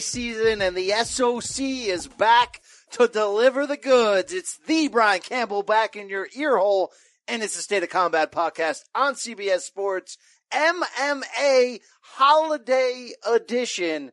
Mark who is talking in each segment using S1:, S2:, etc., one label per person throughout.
S1: Season and the SOC is back to deliver the goods. It's the Brian Campbell back in your ear hole and it's the State of Combat podcast on CBS Sports MMA Holiday Edition.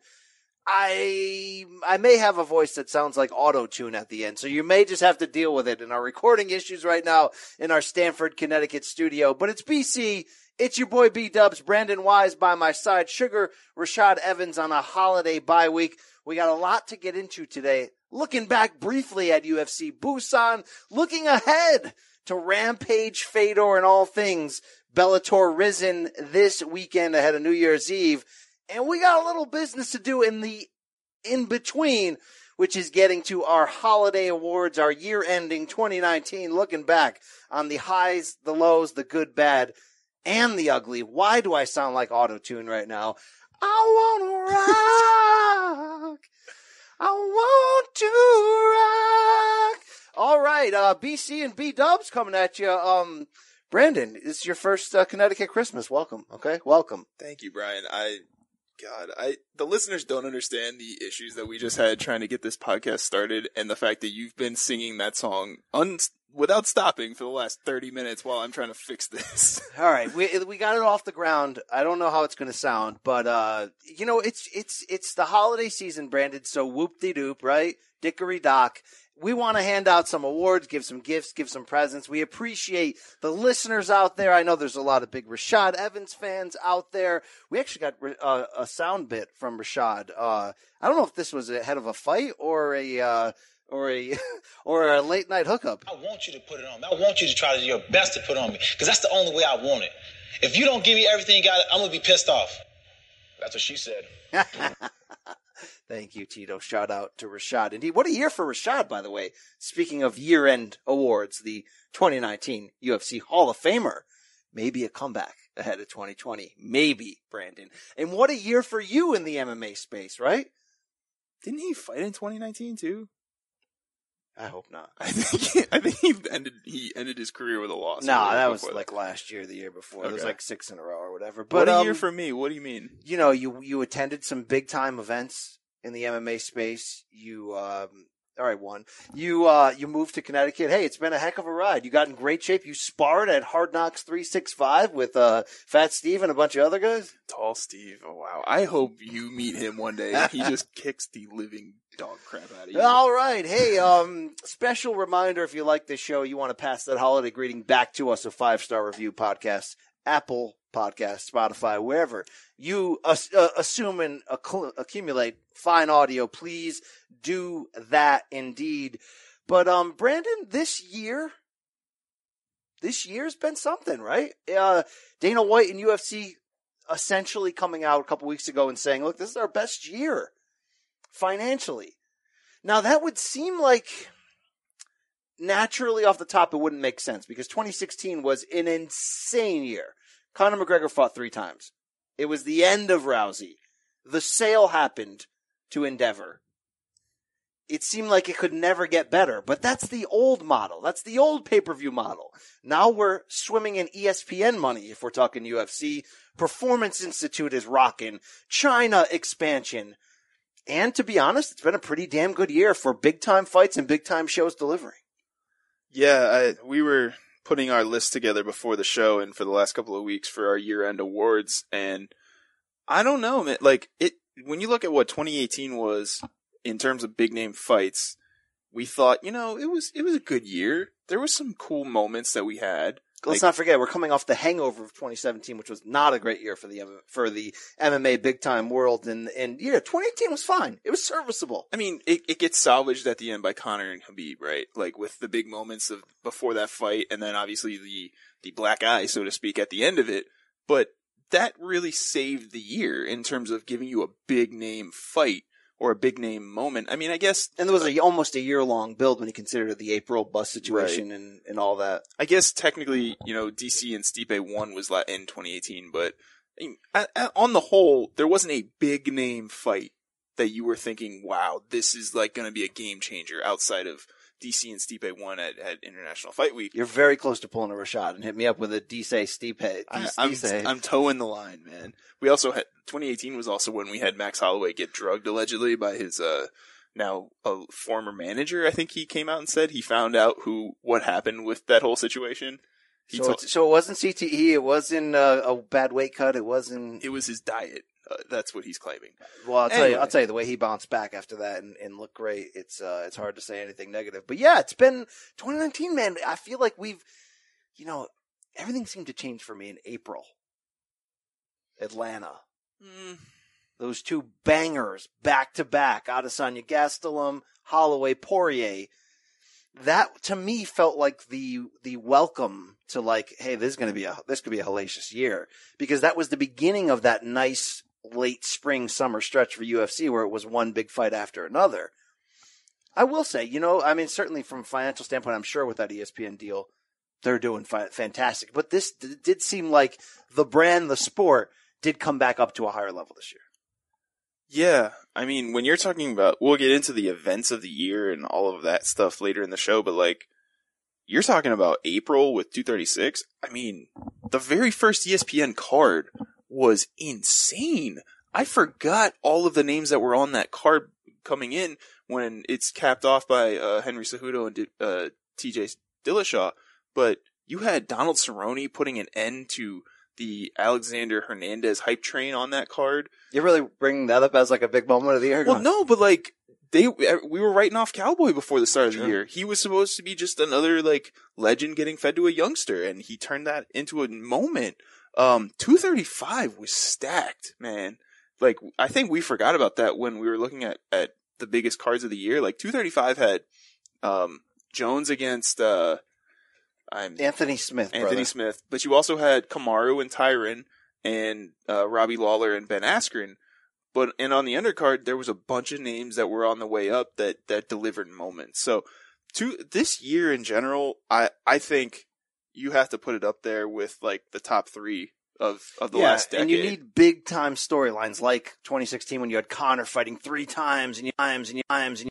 S1: I I may have a voice that sounds like auto tune at the end, so you may just have to deal with it in our recording issues right now in our Stamford, Connecticut studio. But it's BC. It's your boy B Dubs, Brandon Wise by my side, Sugar Rashad Evans on a holiday bye week. We got a lot to get into today. Looking back briefly at UFC Busan, looking ahead to Rampage, Fedor, and all things Bellator Rizin this weekend ahead of New Year's Eve. And we got a little business to do in the in between, which is getting to our holiday awards, our year ending 2019, looking back on the highs, the lows, the good, bad, and the ugly. Why do I sound like auto tune right now? I wanna rock. I want to rock. All right, uh, BC and B Dubs coming at you. Um, Brandon, it's your first uh, Connecticut Christmas. Welcome. Okay, welcome.
S2: Thank you, Brian. I, God, I, the listeners don't understand the issues that we just had trying to get this podcast started and the fact that you've been singing that song un, without stopping for the last 30 minutes while I'm trying to fix this.
S1: All right, we we got it off the ground. I don't know how it's going to sound, but uh, you know, it's it's it's the holiday season, Brandon. So whoop de doop, right? Dickory dock. We want to hand out some awards, give some gifts, give some presents. We appreciate the listeners out there. I know there's a lot of big Rashad Evans fans out there. We actually got uh, a sound bit from Rashad. Uh, I don't know if this was ahead of a fight or a uh, or a or a late night hookup.
S3: I want you to put it on me. I want you to try to do your best to put it on me because that's the only way I want it. If you don't give me everything you got, I'm gonna be pissed off. That's what she said.
S1: Thank you, Tito. Shout out to Rashad. Indeed, what a year for Rashad, by the way. Speaking of year end awards, the 2019 UFC Hall of Famer. Maybe a comeback ahead of 2020. Maybe, Brandon. And what a year for you in the MMA space, right?
S2: Didn't he fight in 2019 too?
S1: I hope not.
S2: I think I think he ended he ended his career with a loss.
S1: No,
S2: or
S1: that was
S2: before
S1: like last year, the year before. It was like six in a row or whatever.
S2: What
S1: But
S2: a
S1: um,
S2: year for me. What do you mean?
S1: you know, you you attended some big time events in the MMA space. You um all right, one. You uh you moved to Connecticut. Hey, it's been a heck of a ride. You got in great shape. You sparred at Hard Knocks 365 with uh Fat Steve and a bunch of other guys.
S2: Tall Steve. Oh wow. I hope you meet him one day and he just kicks the living dog crap out of you.
S1: All right. Hey, um special reminder if you like this show, you want to pass that holiday greeting back to us a five-star review podcast, Apple Podcast, Spotify, wherever you uh, assume and accu- accumulate fine audio, please do that indeed. But um Brandon, this year this year's been something, right? Uh Dana White and UFC essentially coming out a couple weeks ago and saying, "Look, this is our best year financially." Now that would seem like naturally off the top it wouldn't make sense because 2016 was an insane year. Conor McGregor fought three times. It was the end of Rousey. The sale happened to Endeavor. It seemed like it could never get better, but that's the old model. That's the old pay-per-view model. Now we're swimming in ESPN money if we're talking UFC. Performance Institute is rocking. China expansion. And to be honest, it's been a pretty damn good year for big time fights and big time shows delivering.
S2: Yeah, I, we were putting our list together before the show and for the last couple of weeks for our year end awards, and I don't know, man. Like it, when you look at what 2018 was in terms of big name fights, we thought, you know, it was it was a good year. There was some cool moments that we had.
S1: Let's
S2: Like-
S1: not forget we're coming off the hangover of 2017, which was not a great year for the for the MMA big time world, and and yeah, 2018 was fine. It was serviceable.
S2: I mean, it, it gets salvaged at the end by Conor and Khabib, right? Like with the big moments of before that fight, and then obviously the the black eye, so to speak, at the end of it. But that really saved the year in terms of giving you a big name fight or a big name moment. I mean, I guess
S1: And there was a, almost a year long build when you consider the April bus situation and, and all that.
S2: I guess technically, you know, DC and Stipe one was la- in 2018, but I mean, on the whole, there wasn't a big name fight that you were thinking, "Wow, this is like going to be a game changer." Outside of DC and Stipe one at, at International Fight Week,
S1: You're very close to pulling a Rashad and hit me up with a DC Stipe.
S2: I, I'm. I'm towing the line, man. We also had 2018 was also when we had Max Holloway get drugged allegedly by his uh now a former manager. I think he came out and said he found out who what happened with that whole situation. He
S1: so,
S2: told-
S1: so it wasn't CTE. It wasn't uh, a bad weight cut. It wasn't.
S2: it was his diet. Uh, that's what he's claiming.
S1: Well, I'll tell you, I'll tell you the way he bounced back after that and, and looked great. It's uh, it's hard to say anything negative. But yeah, it's been 2019, man. I feel like we've, you know, everything seemed to change for me in April. Atlanta,
S2: Mm,
S1: those two bangers back to back, Adesanya Gastelum, Holloway Poirier. That to me felt like the the welcome to like, hey, this is gonna be a this could be a hellacious year because that was the beginning of that nice late spring summer stretch for UFC where it was one big fight after another. I will say, you know, I mean, certainly from a financial standpoint, I'm sure with that ESPN deal, they're doing fi- fantastic. But this d- did seem like the brand, the sport, did come back up to a higher level this year.
S2: yeah, I mean, when you're talking about, we'll get into the events of the year and all of that stuff later in the show, but like, you're talking about April with 236. I mean, the very first ESPN card was insane. I forgot all of the names that were on that card coming in when it's capped off by uh, Henry Cejudo and uh, TJ Dillashaw. But you had Donald Cerrone putting an end to the Alexander Hernandez hype train on that card.
S1: You're really bringing that up as like a big moment of the year.
S2: Well, no, but like they, we were writing off Cowboy before the start of
S1: Sure.
S2: the year. He was supposed to be just another like legend getting fed to a youngster, and he turned that into a moment. Um, two thirty five was stacked, man. Like I think we forgot about that when we were looking at at the biggest cards of the year. Like two thirty five had um Jones against uh, I'm
S1: Anthony Smith,
S2: Anthony
S1: brother.
S2: Smith, but you also had Kamaru and Tyron and uh, Robbie Lawler and Ben Askren. But and on the undercard, there was a bunch of names that were on the way up that that delivered moments. So, to this year in general, I I think you have to put it up there with like the top three of of the
S1: yeah,
S2: last decade.
S1: and you need big time storylines like 2016 when you had Conor fighting three times and times and times and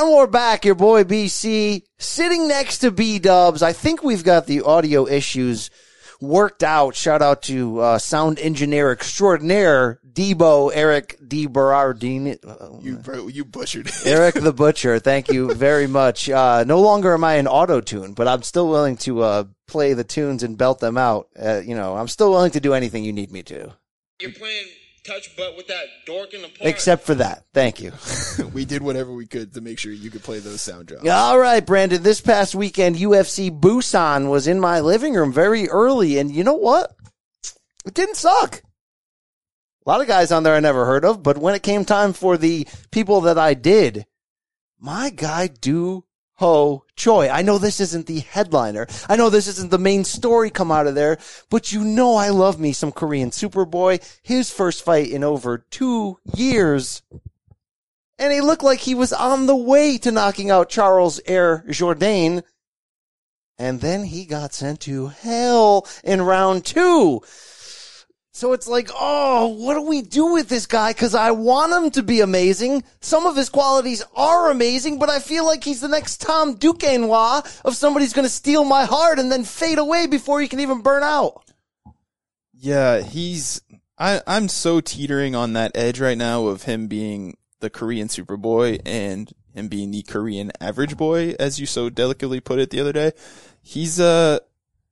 S1: And we're back, your boy BC, sitting next to B Dubs. I think we've got the audio issues worked out. Shout out to uh, sound engineer extraordinaire, Debo Eric D. Berardini.
S2: you bro, you butchered it.
S1: Eric the Butcher, thank you very much. Uh, no longer am I in auto tune, but I'm still willing to uh, play the tunes and belt them out. Uh, you know, I'm still willing to do anything you need me to,
S3: You're playing touch butt with that dork in the park.
S1: except for that. Thank you.
S4: we did whatever we could to make sure you could play those sound drops.
S1: All right, Brandon. This past weekend, UFC Busan was in my living room very early, and you know what? It didn't suck. A lot of guys on there I never heard of, but when it came time for the people that I did, my guy Do Ho Choi. I know this isn't the headliner. I know this isn't the main story come out of there, but you know I love me some Korean Superboy. His first fight in over two years and he looked like he was on the way to knocking out Charles Air Jourdain. And then he got sent to hell in round two. So it's like, oh, what do we do with this guy? Cause I want him to be amazing. Some of his qualities are amazing, but I feel like he's the next Tom Duquesnoy of somebody's going to steal my heart and then fade away before he can even burn out.
S2: Yeah, he's. I I'm so teetering on that edge right now of him being the Korean Superboy and him being the Korean average boy, as you so delicately put it the other day. He's uh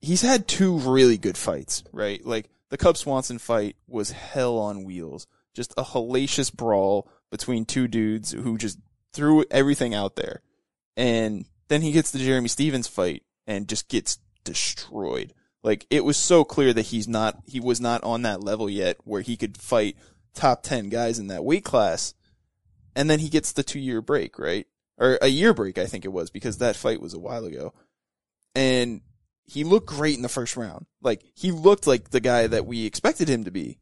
S2: he's had two really good fights, right? Like the Cub Swanson fight was hell on wheels, just a hellacious brawl between two dudes who just threw everything out there, and then he gets the Jeremy Stephens fight and just gets destroyed. Like it was so clear that he's not, he was not on that level yet where he could fight top 10 guys in that weight class. And then he gets the two year break, right? Or a year break, I think it was, because that fight was a while ago. And he looked great in the first round. Like he looked like the guy that we expected him to be.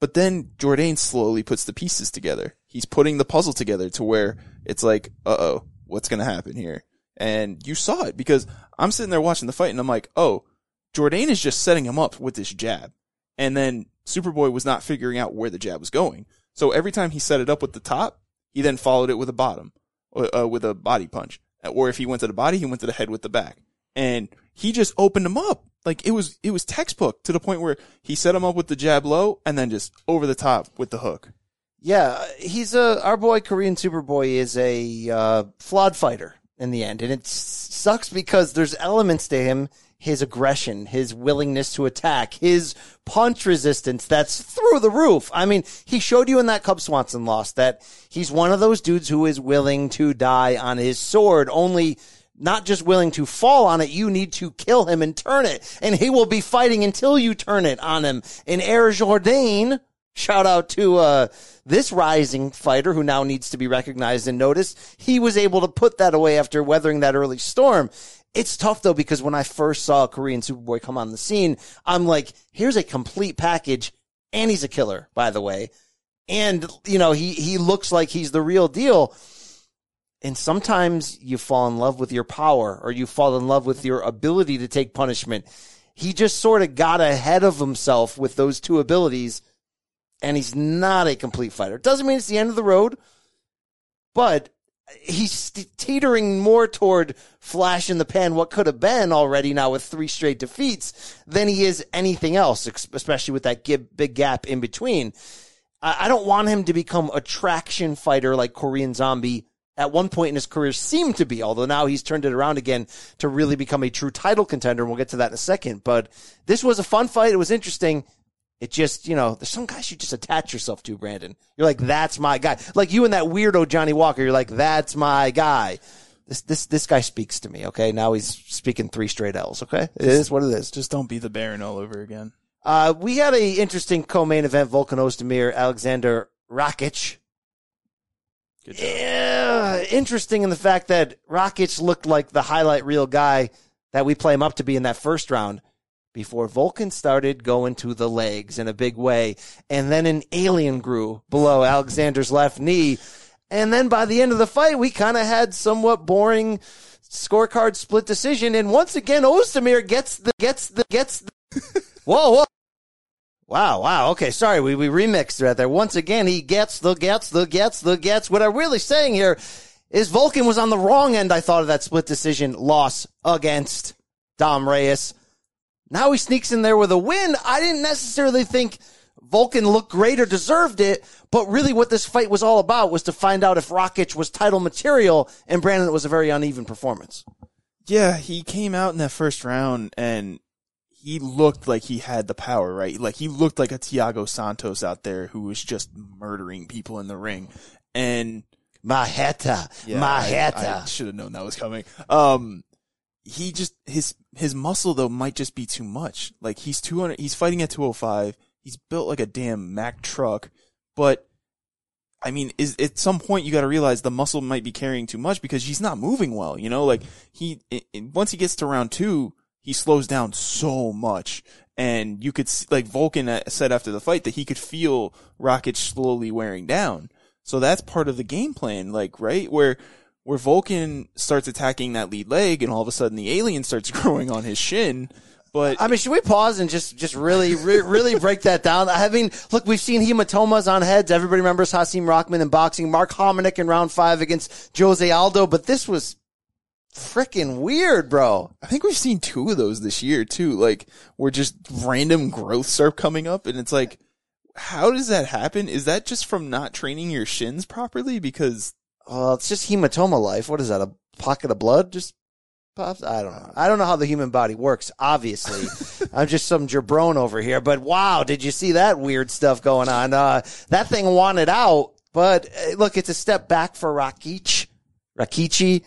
S2: But then Jourdain slowly puts the pieces together. He's putting the puzzle together to where it's like, uh oh, what's to happen here? And you saw it because I'm sitting there watching the fight and I'm like, oh, Jourdain is just setting him up with this jab. And then Superboy was not figuring out where the jab was going. So every time he set it up with the top, he then followed it with a bottom, uh, with a body punch. Or if he went to the body, he went to the head with the back. And he just opened him up. Like it was, it was textbook to the point where he set him up with the jab low and then just over the top with the hook.
S1: Yeah, he's a our boy Korean Superboy is a uh, flawed fighter in the end, and it sucks because there's elements to him, his aggression, his willingness to attack, his punch resistance that's through the roof. I mean, he showed you in that Cub Swanson loss that he's one of those dudes who is willing to die on his sword, only not just willing to fall on it, you need to kill him and turn it. And he will be fighting until you turn it on him. In Air Jourdain, shout out to uh, this rising fighter who now needs to be recognized and noticed. He was able to put that away after weathering that early storm. It's tough though because when I first saw Korean Superboy come on the scene, I'm like, here's a complete package and he's a killer, by the way. And, you know, he, he looks like he's the real deal. And sometimes you fall in love with your power or you fall in love with your ability to take punishment. He just sort of got ahead of himself with those two abilities and he's not a complete fighter. Doesn't mean it's the end of the road, but he's teetering more toward flash in the pan, what could have been already now with three straight defeats than he is anything else, especially with that big gap in between. I don't want him to become a traction fighter like Korean Zombie at one point in his career seemed to be, although now he's turned it around again to really become a true title contender. And we'll get to that in a second. But this was a fun fight. It was interesting. It just, you know, there's some guys you just attach yourself to, Brandon. You're like, that's my guy. Like you and that weirdo Johnny Walker, you're like, that's my guy. This, this, this guy speaks to me, okay? Now he's speaking three straight L's, okay? It is what it is.
S2: Just don't be the Baron all over again.
S1: Uh, we had a interesting co-main event, Volkan Ozdemir, Alexander Rakic. Yeah, interesting in the fact that Rakic looked like the highlight reel guy that we play him up to be in that first round before Volkan started going to the legs in a big way. And then an alien grew below Alexander's left knee. And then by the end of the fight, we kind of had somewhat boring scorecard split decision. And once again, Ozdemir gets the, gets the, gets the, whoa, whoa. Wow, wow. Okay, sorry, we, we remixed right there. Once again, he gets the gets the gets the gets. What I'm really saying here is Volkan was on the wrong end, I thought, of that split decision loss against Dom Reyes. Now he sneaks in there with a win. I didn't necessarily think Volkan looked great or deserved it, but really what this fight was all about was to find out if Rakic was title material, and Brandon, it was a very uneven performance.
S2: Yeah, he came out in that first round and he looked like he had the power, right? Like he looked like a Thiago Santos out there who was just murdering people in the ring. And
S1: Marreta, yeah, Marreta.
S2: I, I should have known that was coming. Um, he just his his muscle though might just be too much. Like he's 200 he's fighting at 205. He's built like a damn Mack truck, but I mean, is at some point you got to realize the muscle might be carrying too much because he's not moving well. You know, like he it, once he gets to round two, he slows down so much. And you could see, like Volkan uh, said after the fight that he could feel Rakic slowly wearing down. So that's part of the game plan, like, right? Where, where Volkan starts attacking that lead leg and all of a sudden the alien starts growing on his shin. But
S1: I mean, should we pause and just just really re- really break that down? I mean, look, we've seen hematomas on heads. Everybody remembers Hasim Rahman in boxing, Mark Hominick in round five against Jose Aldo, but this was freaking weird, bro.
S2: I think we've seen two of those this year too. Like where just random growths are coming up, and it's like, how does that happen? Is that just from not training your shins properly? Because
S1: Well, it's just hematoma life. What is that? A pocket of blood just pops? I don't know. I don't know how the human body works. Obviously, I'm just some jabron over here. But wow, did you see that weird stuff going on? Uh, that thing wanted out, but uh, look, it's a step back for Rakic. Rakichi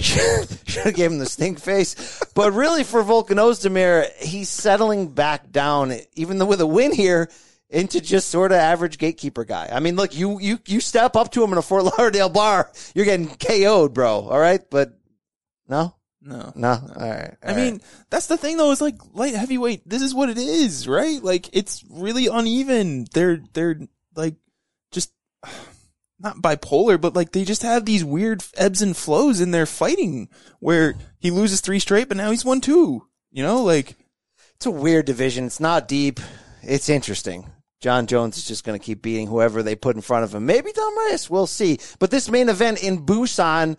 S1: should have gave him the stink face, but really for Volkan Ozdemir, he's settling back down, even though with a win here, into just sort of average gatekeeper guy. I mean, look, you you you step up to him in a Fort Lauderdale bar, you're getting KO'd, bro. All right, but no,
S2: no,
S1: no. All right.
S2: I mean, that's the thing though, is like light heavyweight, this is what it is, right? Like it's really uneven. They're, they're like just not bipolar, but like they just have these weird ebbs and flows in their fighting where he loses three straight, but now he's won two, you know, like
S1: it's a weird division. It's not deep. It's interesting. Jon Jones is just going to keep beating whoever they put in front of him. Maybe Dom Reyes. We'll see. But this main event in Busan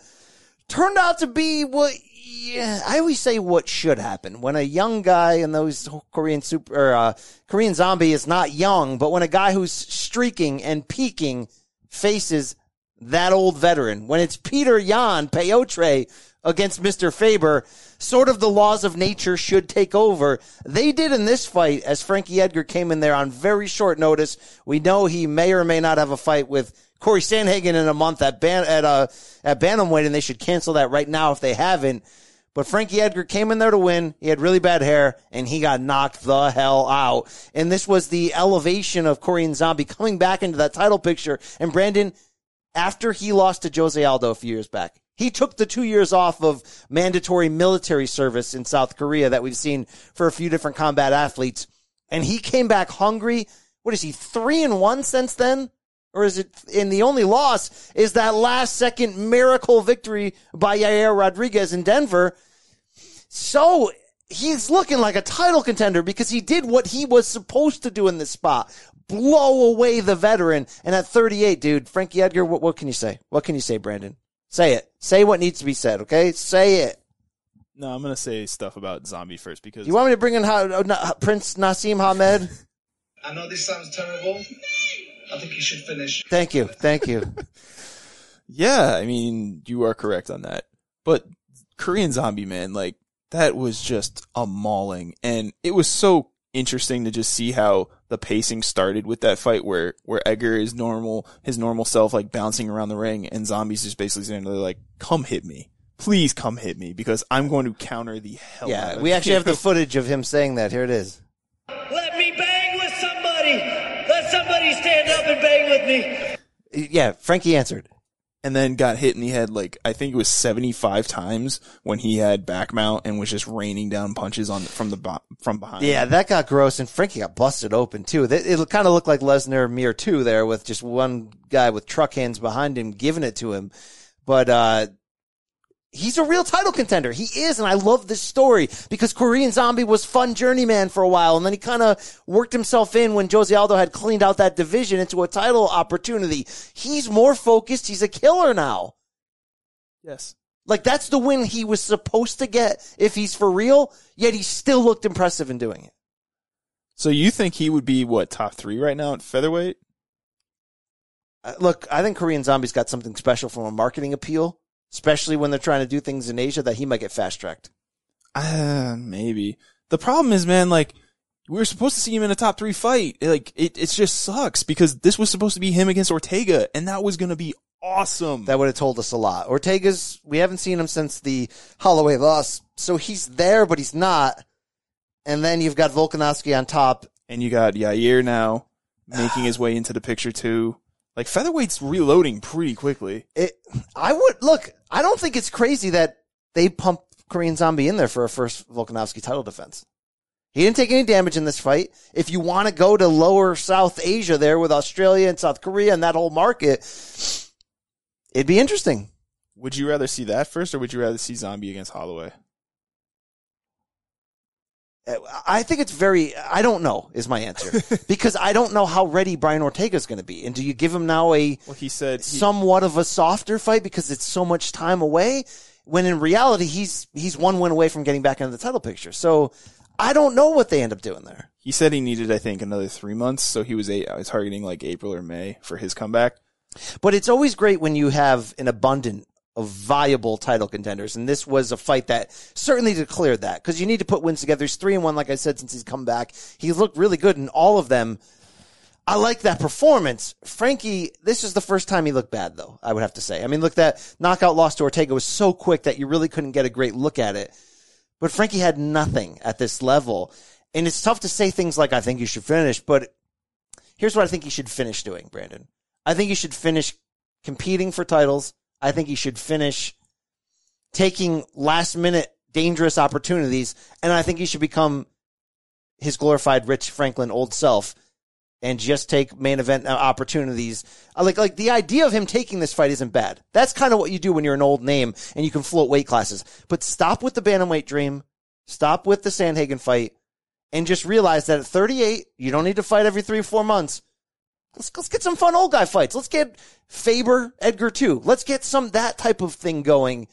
S1: turned out to be what yeah, I always say what should happen when a young guy in those Korean super or uh, Korean zombie is not young, but when a guy who's streaking and peaking faces that old veteran, when it's Peter Yan Peyotre against Mr. Faber, sort of the laws of nature should take over. They did in this fight as Frankie Edgar came in there on very short notice. We know he may or may not have a fight with Cory Sandhagen in a month at ban- at uh at bantamweight, and they should cancel that right now if they haven't. But Frankie Edgar came in there to win. He had really bad hair and he got knocked the hell out. And this was the elevation of Korean Zombie coming back into that title picture. And Brandon, after he lost to Jose Aldo a few years back, he took the two years off of mandatory military service in South Korea that we've seen for a few different combat athletes. And he came back hungry. What is he, three and one since then? Or is it, and the only loss is that last second miracle victory by Yair Rodriguez in Denver. So he's looking like a title contender because he did what he was supposed to do in this spot. Blow away the veteran. And at 38, dude, Frankie Edgar, what, what can you say? What can you say, Brandon? Say it. Say what needs to be said, okay? Say it.
S2: No, I'm gonna say stuff about Zombie first because
S1: You want me to bring in ha- uh, Prince Naseem Hamed?
S5: I know this sounds terrible. I think you should finish.
S1: Thank you. Thank you.
S2: Yeah, I mean, you are correct on that. But Korean Zombie, man, like, that was just a mauling. And it was so interesting to just see how the pacing started with that fight where, where Edgar is normal, his normal self, like bouncing around the ring and Zombie's just basically saying, they're like, come hit me. Please come hit me because I'm going to counter the hell out
S1: Yeah,
S2: of
S1: we actually
S2: you."
S1: have the footage of him saying that. Here it is.
S3: Let me bang with somebody. Let somebody stand up and bang with me.
S1: Yeah, Frankie answered.
S2: and then got hit in the head like I think it was 75 times when he had back mount and was just raining down punches on from the bo- from behind.
S1: Yeah, that got gross, and Frankie got busted open too. That- It kind of looked like Lesnar Mir two there, with just one guy with truck hands behind him giving it to him. But uh he's a real title contender. He is, and I love this story because Korean Zombie was fun journeyman for a while, and then he kind of worked himself in when Jose Aldo had cleaned out that division into a title opportunity. He's more focused. He's a killer now.
S2: Yes.
S1: Like that's the win he was supposed to get if he's for real, yet he still looked impressive in doing it.
S2: So you think he would be what top 3 right now at featherweight?
S1: Uh, look, I think Korean Zombie's got something special from a marketing appeal, especially when they're trying to do things in Asia that he might get fast tracked.
S2: Uh, maybe. The problem is, man, like, we were supposed to see him in a top three fight. Like, it, it just sucks because this was supposed to be him against Ortega and that was going to be awesome.
S1: That would have told us a lot. Ortega's, we haven't seen him since the Holloway loss, so he's there, but he's not. And then you've got Volkanovski on top.
S2: And you got Yair now making his way into the picture too. Like, featherweight's reloading pretty quickly.
S1: It, I would, look, I don't think it's crazy that they pump Korean Zombie in there for a first Volkanovski title defense. He didn't take any damage in this fight. If you want to go to lower South Asia there with Australia and South Korea and that whole market, it'd be interesting.
S2: Would you rather see that first or would you rather see Zombie against Holloway?
S1: I think it's very, I don't know is my answer because I don't know how ready Brian Ortega is going to be. And do you give him now a,
S2: Well, he said he-
S1: somewhat of a softer fight because it's so much time away when in reality he's, he's one win away from getting back into the title picture. So I don't know what they end up doing there.
S2: he said he needed, I think, another three months. So he was a, targeting like April or May for his comeback.
S1: But it's always great when you have an abundant of viable title contenders. And this was a fight that certainly declared that because you need to put wins together. He's three and one, like I said, since he's come back. He's looked really good in all of them. I like that performance. Frankie, this is the first time he looked bad though, I would have to say. I mean, look, that knockout loss to Ortega was so quick that you really couldn't get a great look at it. But Frankie had nothing at this level. And it's tough to say things like, I think you should finish, but here's what I think you should finish doing, Brandon. I think you should finish competing for titles. I think he should finish taking last minute dangerous opportunities. And I think he should become his glorified Rich Franklin old self and just take main event uh, opportunities. Like, like the idea of him taking this fight isn't bad. That's kind of what you do when you're an old name and you can float weight classes. But stop with the bantamweight dream. Stop with the Sandhagen fight and just realize that at 38, you don't need to fight every three or four months. Let's, let's get some fun old guy fights. Let's get Faber, Edgar too. Let's get some, that type of thing going.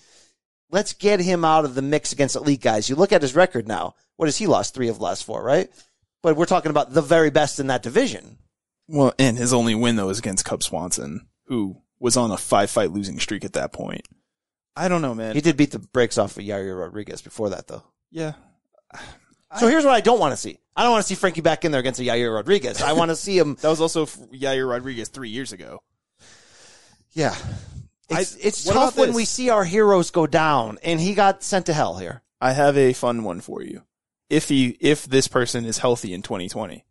S1: Let's get him out of the mix against elite guys. You look at his record now. What has he lost? Three of the last four, right? But we're talking about the very best in that division.
S2: Well, and his only win though is against Cub Swanson, who was on a five fight losing streak at that point. I don't know, man.
S1: He did beat the brakes off of Yair Rodriguez before that though.
S2: Yeah.
S1: So here's what I don't want to see. I don't want to see Frankie back in there against a Yair Rodriguez. I want to see him.
S2: That was also Yair Rodriguez three years ago.
S1: Yeah. It's, it's tough when we see our heroes go down and he got sent to hell here.
S2: I have a fun one for you. If he, if this person is healthy in 2020,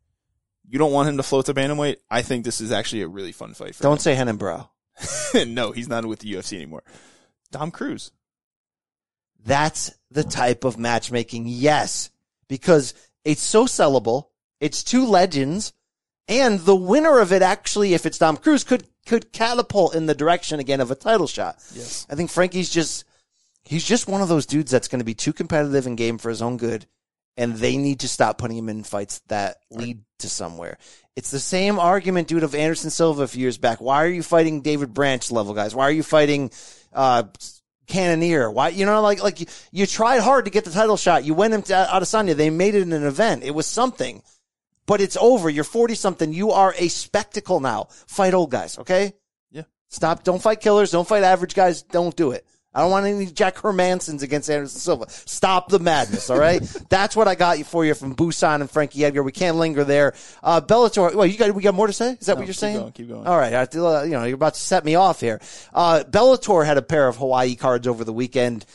S2: you don't want him to float to bantamweight. I think this is actually a really fun fight for
S1: Don't say Hennenbrow.
S2: him. no, he's not with the UFC anymore. Dom Cruz.
S1: That's the type of matchmaking. Yes. Because it's so sellable. It's two legends. And the winner of it actually, if it's Dom Cruz, could, could catapult in the direction again of a title shot.
S2: Yes.
S1: I think Frankie's just, he's just one of those dudes that's going to be too competitive in game for his own good. And they need to stop putting him in fights that lead to somewhere. It's the same argument, dude, of Anderson Silva a few years back. Why are you fighting David Branch level guys? Why are you fighting, uh, Cannonier? Why, you know, like, like you, you tried hard to get the title shot. You went into Adesanya. They made it an event. It was something, but it's over. You're 40 something. You are a spectacle now. Fight old guys. Okay.
S2: Yeah.
S1: Stop. Don't fight killers. Don't fight average guys. Don't do it. I don't want any Jack Hermanssons against Anderson Silva. Stop the madness. All right. That's what I got you for you from Busan and Frankie Edgar. We can't linger there. Uh, Bellator. Well, you got, we got more to say? Is that
S2: No,
S1: what you're
S2: keep
S1: saying?
S2: going, keep going.
S1: All right. I, uh, you know, you're about to set me off here. Uh, Bellator had a pair of Hawaii cards over the weekend.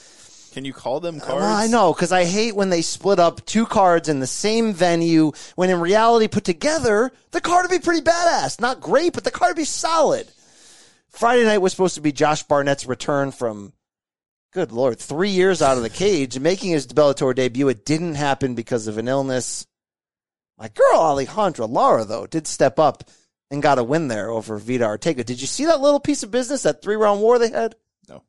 S2: Can you call them cards?
S1: Well, I know, because I hate when they split up two cards in the same venue, when in reality, put together, the card would be pretty badass. Not great, but the card would be solid. Friday night was supposed to be Josh Barnett's return from, good lord, three years out of the cage, making his Bellator debut. It didn't happen because of an illness. My girl, Alejandra Lara, though, did step up and got a win there over Veta Arteaga. Did you see that little piece of business, that three round war they had?
S2: No.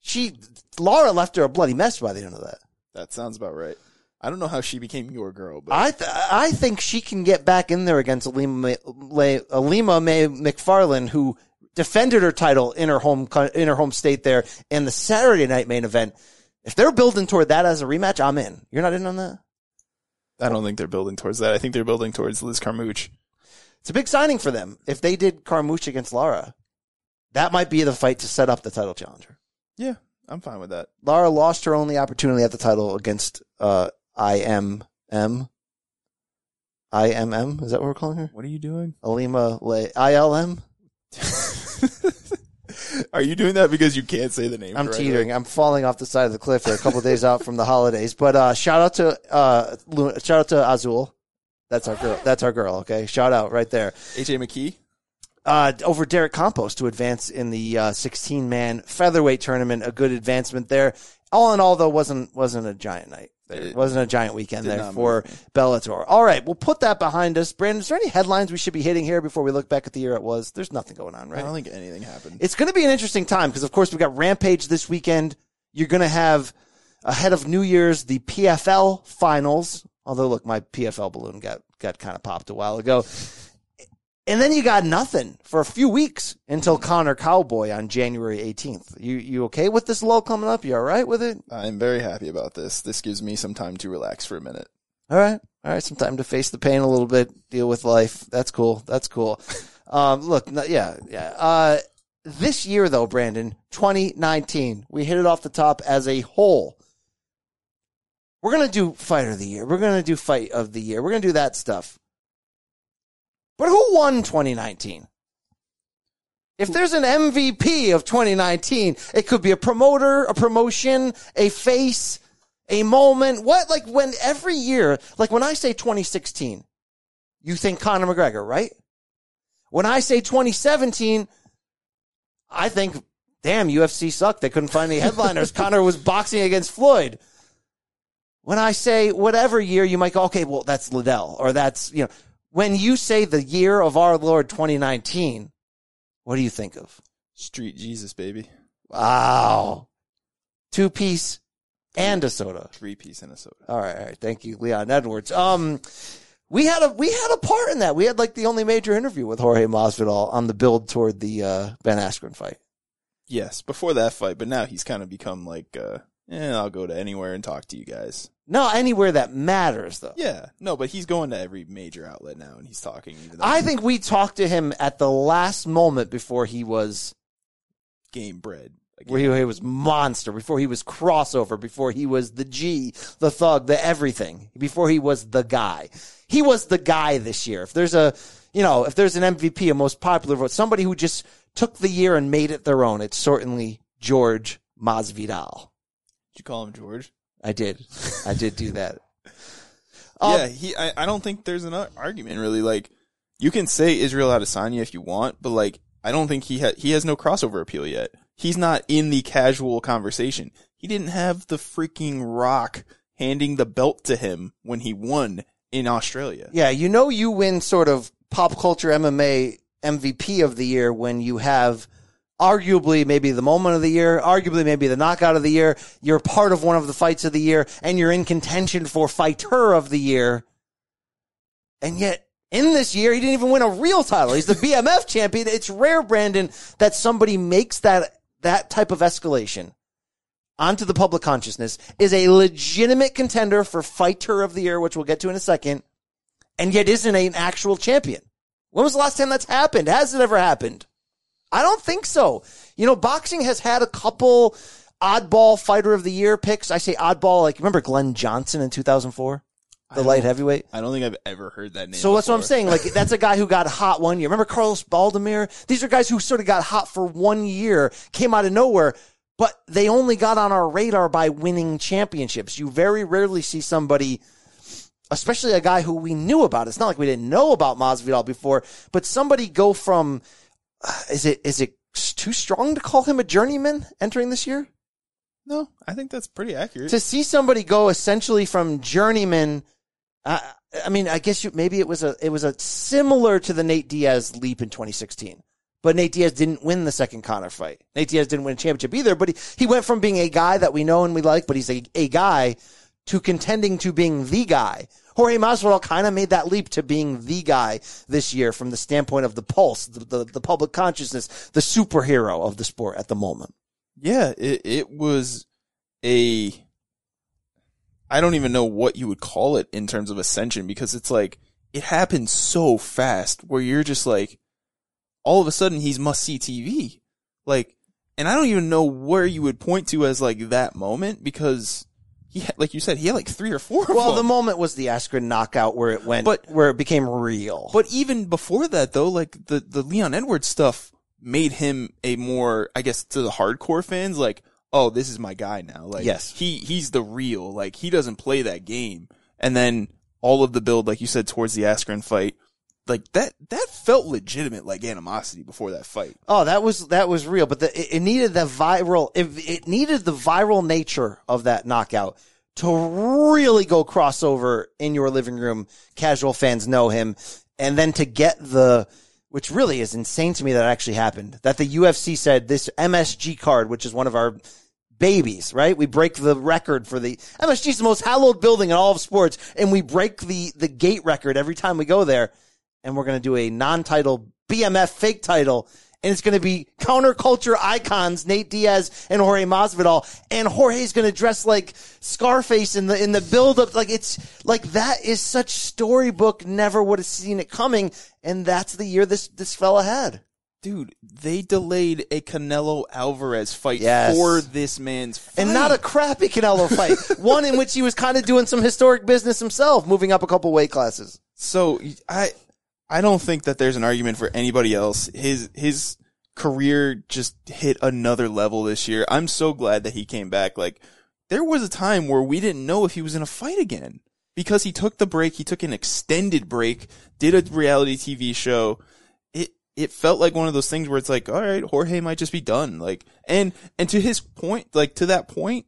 S1: She, Lara left her a bloody mess by the end of that.
S2: That sounds about right. I don't know how she became your girl, but
S1: I th- I think she can get back in there against Alima, May- Alima May Macfarlane, who defended her title in her home in her home state there in the Saturday night main event. If they're building toward that as a rematch, I'm in. You're not in on that.
S2: I don't think they're building towards that. I think they're building towards Liz Carmouche.
S1: It's a big signing for them. If they did Carmouche against Lara, that might be the fight to set up the title challenger.
S2: Yeah, I'm fine with that.
S1: Lara lost her only opportunity at the title against uh, IMM. IMM? Is that what we're calling her?
S2: What are you doing?
S1: Alima Le- ILM?
S2: Are you doing that because you can't say the name?
S1: I'm
S2: correctly?
S1: teetering. I'm falling off the side of the cliff here a couple days out from the holidays. But uh, shout out to uh, shout out to Azul. That's our girl. That's our girl. Okay, shout out right there.
S2: AJ McKee.
S1: Uh, over Derek Campos to advance in the uh, 16 man featherweight tournament. A good advancement there. All in all, though, wasn't wasn't a giant night. It wasn't a giant weekend there for Bellator. All right, we'll put that behind us. Brandon, is there any headlines we should be hitting here before we look back at the year it was? There's nothing going on, right?
S2: I don't think anything happened.
S1: It's going to be an interesting time because, of course, we've got Rampage this weekend. You're going to have ahead of New Year's the PFL finals Although, look, my PFL balloon got got kind of popped a while ago. And then you got nothing for a few weeks until Conor Cowboy on January 18th. You you okay with this lull coming up? You all right with it?
S2: I'm very happy about this. This gives me some time to relax for a minute.
S1: All right. All right. Some time to face the pain a little bit, deal with life. That's cool. That's cool. Um, look, yeah, yeah. Uh, this year though, Brandon, 2019, we hit it off the top as a whole. We're going to do fight of the year. We're going to do fight of the year. We're going to do that stuff. But who won 2019? If there's an MVP of 2019, it could be a promoter, a promotion, a face, a moment. What, like when every year, like when I say 2016, you think Conor McGregor, right? When I say 2017, I think, damn, UFC sucked. They couldn't find any headliners. Conor was boxing against Floyd. When I say whatever year, you might go, okay, well, that's Liddell or that's, you know, when you say the year of our Lord 2019, what do you think of?
S2: Street Jesus, baby.
S1: Wow. Two piece and a soda.
S2: Three piece and a soda.
S1: All right, all right. Thank you, Leon Edwards. Um, we had a we had a part in that. We had like the only major interview with Jorge Masvidal on the build toward the uh, Ben Askren fight.
S2: Yes, before that fight, but now he's kind of become like, uh, eh, I'll go to anywhere and talk to you guys.
S1: No, anywhere that matters though.
S2: Yeah, no, but he's going to every major outlet now and he's talking. Even though
S1: I think we talked to him at the last moment before he was
S2: Gamebred.
S1: where he, he was monster, before he was crossover, before he was the G, the thug, the everything, before he was the guy. He was the guy this year. If there's a, you know, if there's an MVP, a most popular vote, somebody who just took the year and made it their own, it's certainly George Masvidal.
S2: Did you call him George?
S1: I did. I did do that. Um,
S2: yeah, he. I, I don't think there's an argument really. Like, you can say Israel Adesanya if you want, but like, I don't think he ha- he has no crossover appeal yet. He's not in the casual conversation. He didn't have the freaking Rock handing the belt to him when he won in Australia.
S1: Yeah, you know you win sort of pop culture MMA MVP of the year when you have arguably maybe the moment of the year, arguably maybe the knockout of the year, you're part of one of the fights of the year, and you're in contention for fighter of the year. And yet, in this year, he didn't even win a real title. He's the BMF champion. It's rare, Brandon, that somebody makes that that type of escalation onto the public consciousness, is a legitimate contender for fighter of the year, which we'll get to in a second, and yet isn't an actual champion. When was the last time that's happened? Has it ever happened? I don't think so. You know, boxing has had a couple oddball fighter of the year picks. I say oddball, like remember Glenn Johnson in 2004? The light heavyweight?
S2: I don't think I've ever heard that name.
S1: So that's what I'm saying. Like that's a guy who got hot one year. Remember Carlos Baldomir? These are guys who sort of got hot for one year, came out of nowhere, but they only got on our radar by winning championships. You very rarely see somebody, especially a guy who we knew about. It's not like we didn't know about Masvidal before, but somebody go from is it is it too strong to call him a journeyman entering this year?
S2: No, I think that's pretty accurate.
S1: to see somebody go essentially from journeyman uh, I mean, I guess you, maybe it was a it was a similar to the Nate Diaz leap in 2016. But Nate Diaz didn't win the second Conor fight. Nate Diaz didn't win a championship either, but he, he went from being a guy that we know and we like, but he's a, a guy to contending to being the guy. Jorge Masvidal kind of made that leap to being the guy this year from the standpoint of the pulse, the, the, the public consciousness, the superhero of the sport at the moment.
S2: Yeah, it, it was a. I don't even know what you would call it in terms of ascension because it's like it happened so fast where you're just like, all of a sudden he's must see TV, like, and I don't even know where you would point to as like that moment because he had, like you said, he had like three or four. of
S1: Well, the moment was the Askren knockout where it went, but where it became real.
S2: But even before that, though, like the the Leon Edwards stuff made him a more, I guess, to the hardcore fans, like, oh, this is my guy now. Like,
S1: Yes.
S2: he he's the real. Like, he doesn't play that game. And then all of the build, like you said, towards the Askren fight, like that that felt legitimate, like animosity before that fight.
S1: Oh, that was that was real, but the, it, it needed the viral. It, it needed the viral nature of that knockout to really go crossover in your living room. Casual fans know him, and then to get the, which really is insane to me that actually happened. That the UFC said this MSG card, which is one of our babies, right? We break the record for the MSG the most hallowed building in all of sports, and we break the the gate record every time we go there. And we're going to do a non-title BMF fake title, and it's going to be counterculture icons Nate Diaz and Jorge Masvidal, and Jorge's going to dress like Scarface in the in the build up. Like it's like that is such storybook. Never would have seen it coming, and that's the year this this fella had.
S2: Dude, they delayed a Canelo Alvarez fight
S1: Yes.
S2: for this man's fight.
S1: And not a crappy Canelo fight. One in which he was kind of doing some historic business himself, moving up a couple weight classes.
S2: So I I don't think that there's an argument for anybody else. His his career just hit another level this year. I'm so glad that he came back. Like there was a time where we didn't know if he was in a fight again because he took the break. He took an extended break, did a reality TV show. It it felt like one of those things where it's like, all right, Jorge might just be done. Like and and to his point, like to that point,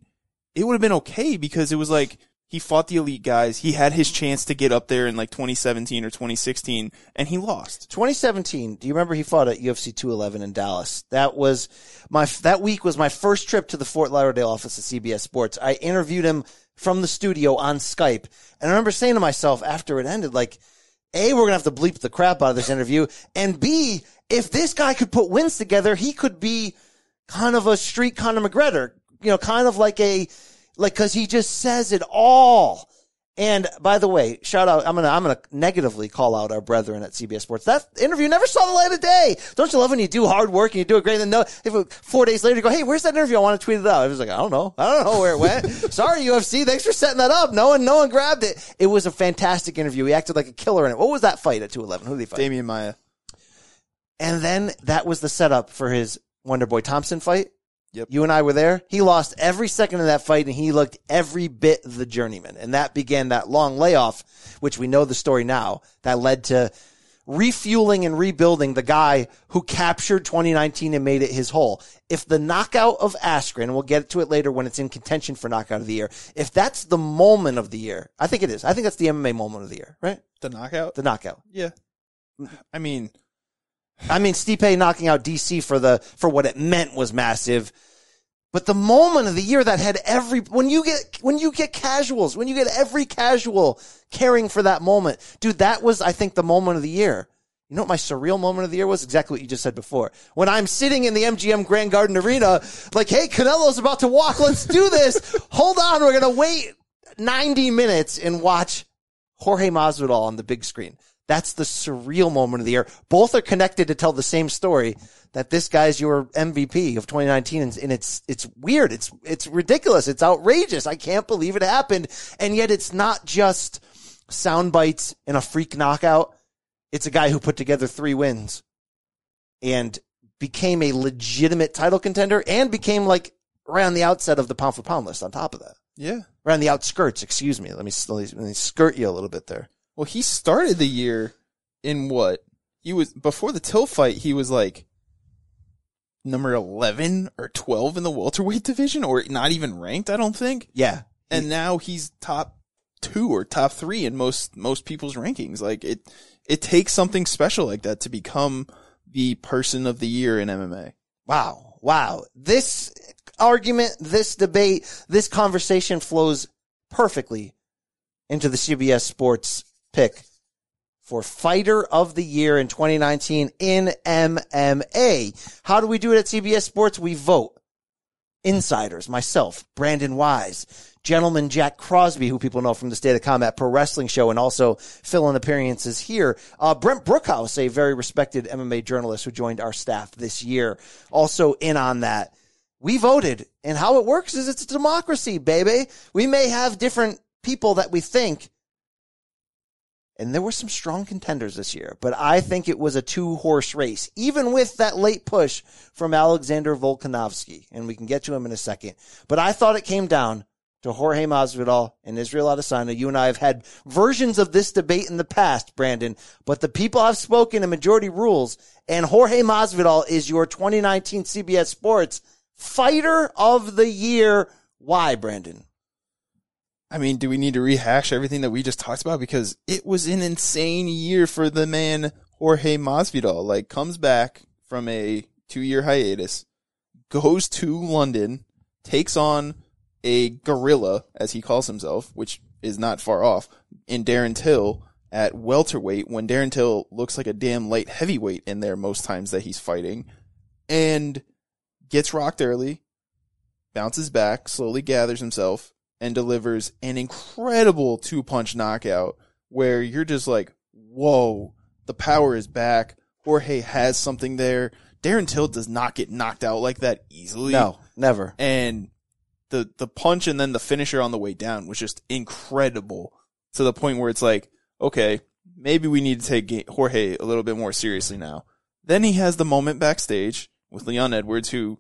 S2: it would have been okay because it was like he fought the elite guys. He had his chance to get up there in like 2017 or 2016 and he lost.
S1: 2017. Do you remember he fought at UFC 211 in Dallas? That was my that week was my first trip to the Fort Lauderdale office of CBS Sports. I interviewed him from the studio on Skype, and I remember saying to myself after it ended, like, a we're gonna have to bleep the crap out of this interview, and b if this guy could put wins together, he could be kind of a street Conor McGregor, you know, kind of like a like because he just says it all. And by the way, shout out, I'm gonna, I'm gonna negatively call out our brethren at CBS Sports. That interview never saw the light of day. Don't you love when you do hard work and you do it great and then no, four days later you go, hey, where's that interview? I want to tweet it out. It was like, I don't know. I don't know where it went. Sorry, UFC. Thanks for setting that up. No one, no one grabbed it. It was a fantastic interview. He acted like a killer in it. What was that fight at 211? Who did he fight?
S2: Demian Maia.
S1: And then that was the setup for his Wonder Boy Thompson fight.
S2: Yep.
S1: You and I were there. He lost every second of that fight and he looked every bit the journeyman. And that began that long layoff, which we know the story now, that led to refueling and rebuilding the guy who captured 2019 and made it his whole. If the knockout of Askren, we'll get to it later when it's in contention for knockout of the year, if that's the moment of the year, I think it is. I think that's the MMA moment of the year, right?
S2: The knockout?
S1: The knockout.
S2: Yeah. I mean,
S1: I mean, Stipe knocking out DC for the for what it meant was massive. But the moment of the year that had every when you get when you get casuals, when you get every casual caring for that moment, dude, that was I think the moment of the year. You know what my surreal moment of the year was? Exactly what you just said before. When I'm sitting in the MGM Grand Garden Arena, like, hey, Canelo's about to walk. Let's do this. Hold on. We're going to wait 90 minutes and watch Jorge Masvidal on the big screen. That's the surreal moment of the year. Both are connected to tell the same story that this guy's your MVP of 2019 and, and it's, it's weird. It's, it's ridiculous. It's outrageous. I can't believe it happened. And yet it's not just sound bites and a freak knockout. It's a guy who put together three wins and became a legitimate title contender and became like around the outset of the pound for pound list on top of that.
S2: Yeah.
S1: Around the outskirts, excuse me. Let me, let me skirt you a little bit there.
S2: Well, he started the year in what? He was before the Till fight, he was like number 11 or 12 in the welterweight division or not even ranked, I don't think.
S1: Yeah.
S2: And now he's top 2 or top 3 in most most people's rankings. Like it it takes something special like that to become the person of the year in MMA.
S1: Wow. Wow. This argument, this debate, this conversation flows perfectly into the CBS Sports pick for fighter of the year in 2019 in MMA. How do we do it at CBS Sports? We vote. Insiders, myself, Brandon Wise, gentleman Jack Crosby, who people know from the State of Combat Pro Wrestling Show and also fill in appearances here. Uh, Brent Brookhouse, a very respected MMA journalist who joined our staff this year, also in on that. We voted and how it works is it's a democracy, baby. We may have different people that we think and there were some strong contenders this year, but I think it was a two horse race, even with that late push from Alexander Volkanovski. And we can get to him in a second. But I thought it came down to Jorge Masvidal and Israel Adesanya. You and I have had versions of this debate in the past, Brandon, but the people have spoken and majority rules. And Jorge Masvidal is your 2019 CBS Sports Fighter of the Year. Why, Brandon?
S2: I mean, do we need to rehash everything that we just talked about? Because it was an insane year for the man Jorge Masvidal. Like, comes back from a two year hiatus, goes to London, takes on a gorilla, as he calls himself, which is not far off, in Darren Till at welterweight when Darren Till looks like a damn light heavyweight in there most times that he's fighting and gets rocked early, bounces back, slowly gathers himself and delivers an incredible two punch knockout where you're just like, whoa, the power is back. Jorge has something there. Darren Till does not get knocked out like that easily.
S1: No, never.
S2: And the the punch and then the finisher on the way down was just incredible to the point where it's like, okay, maybe we need to take Jorge a little bit more seriously now. Then he has the moment backstage with Leon Edwards, who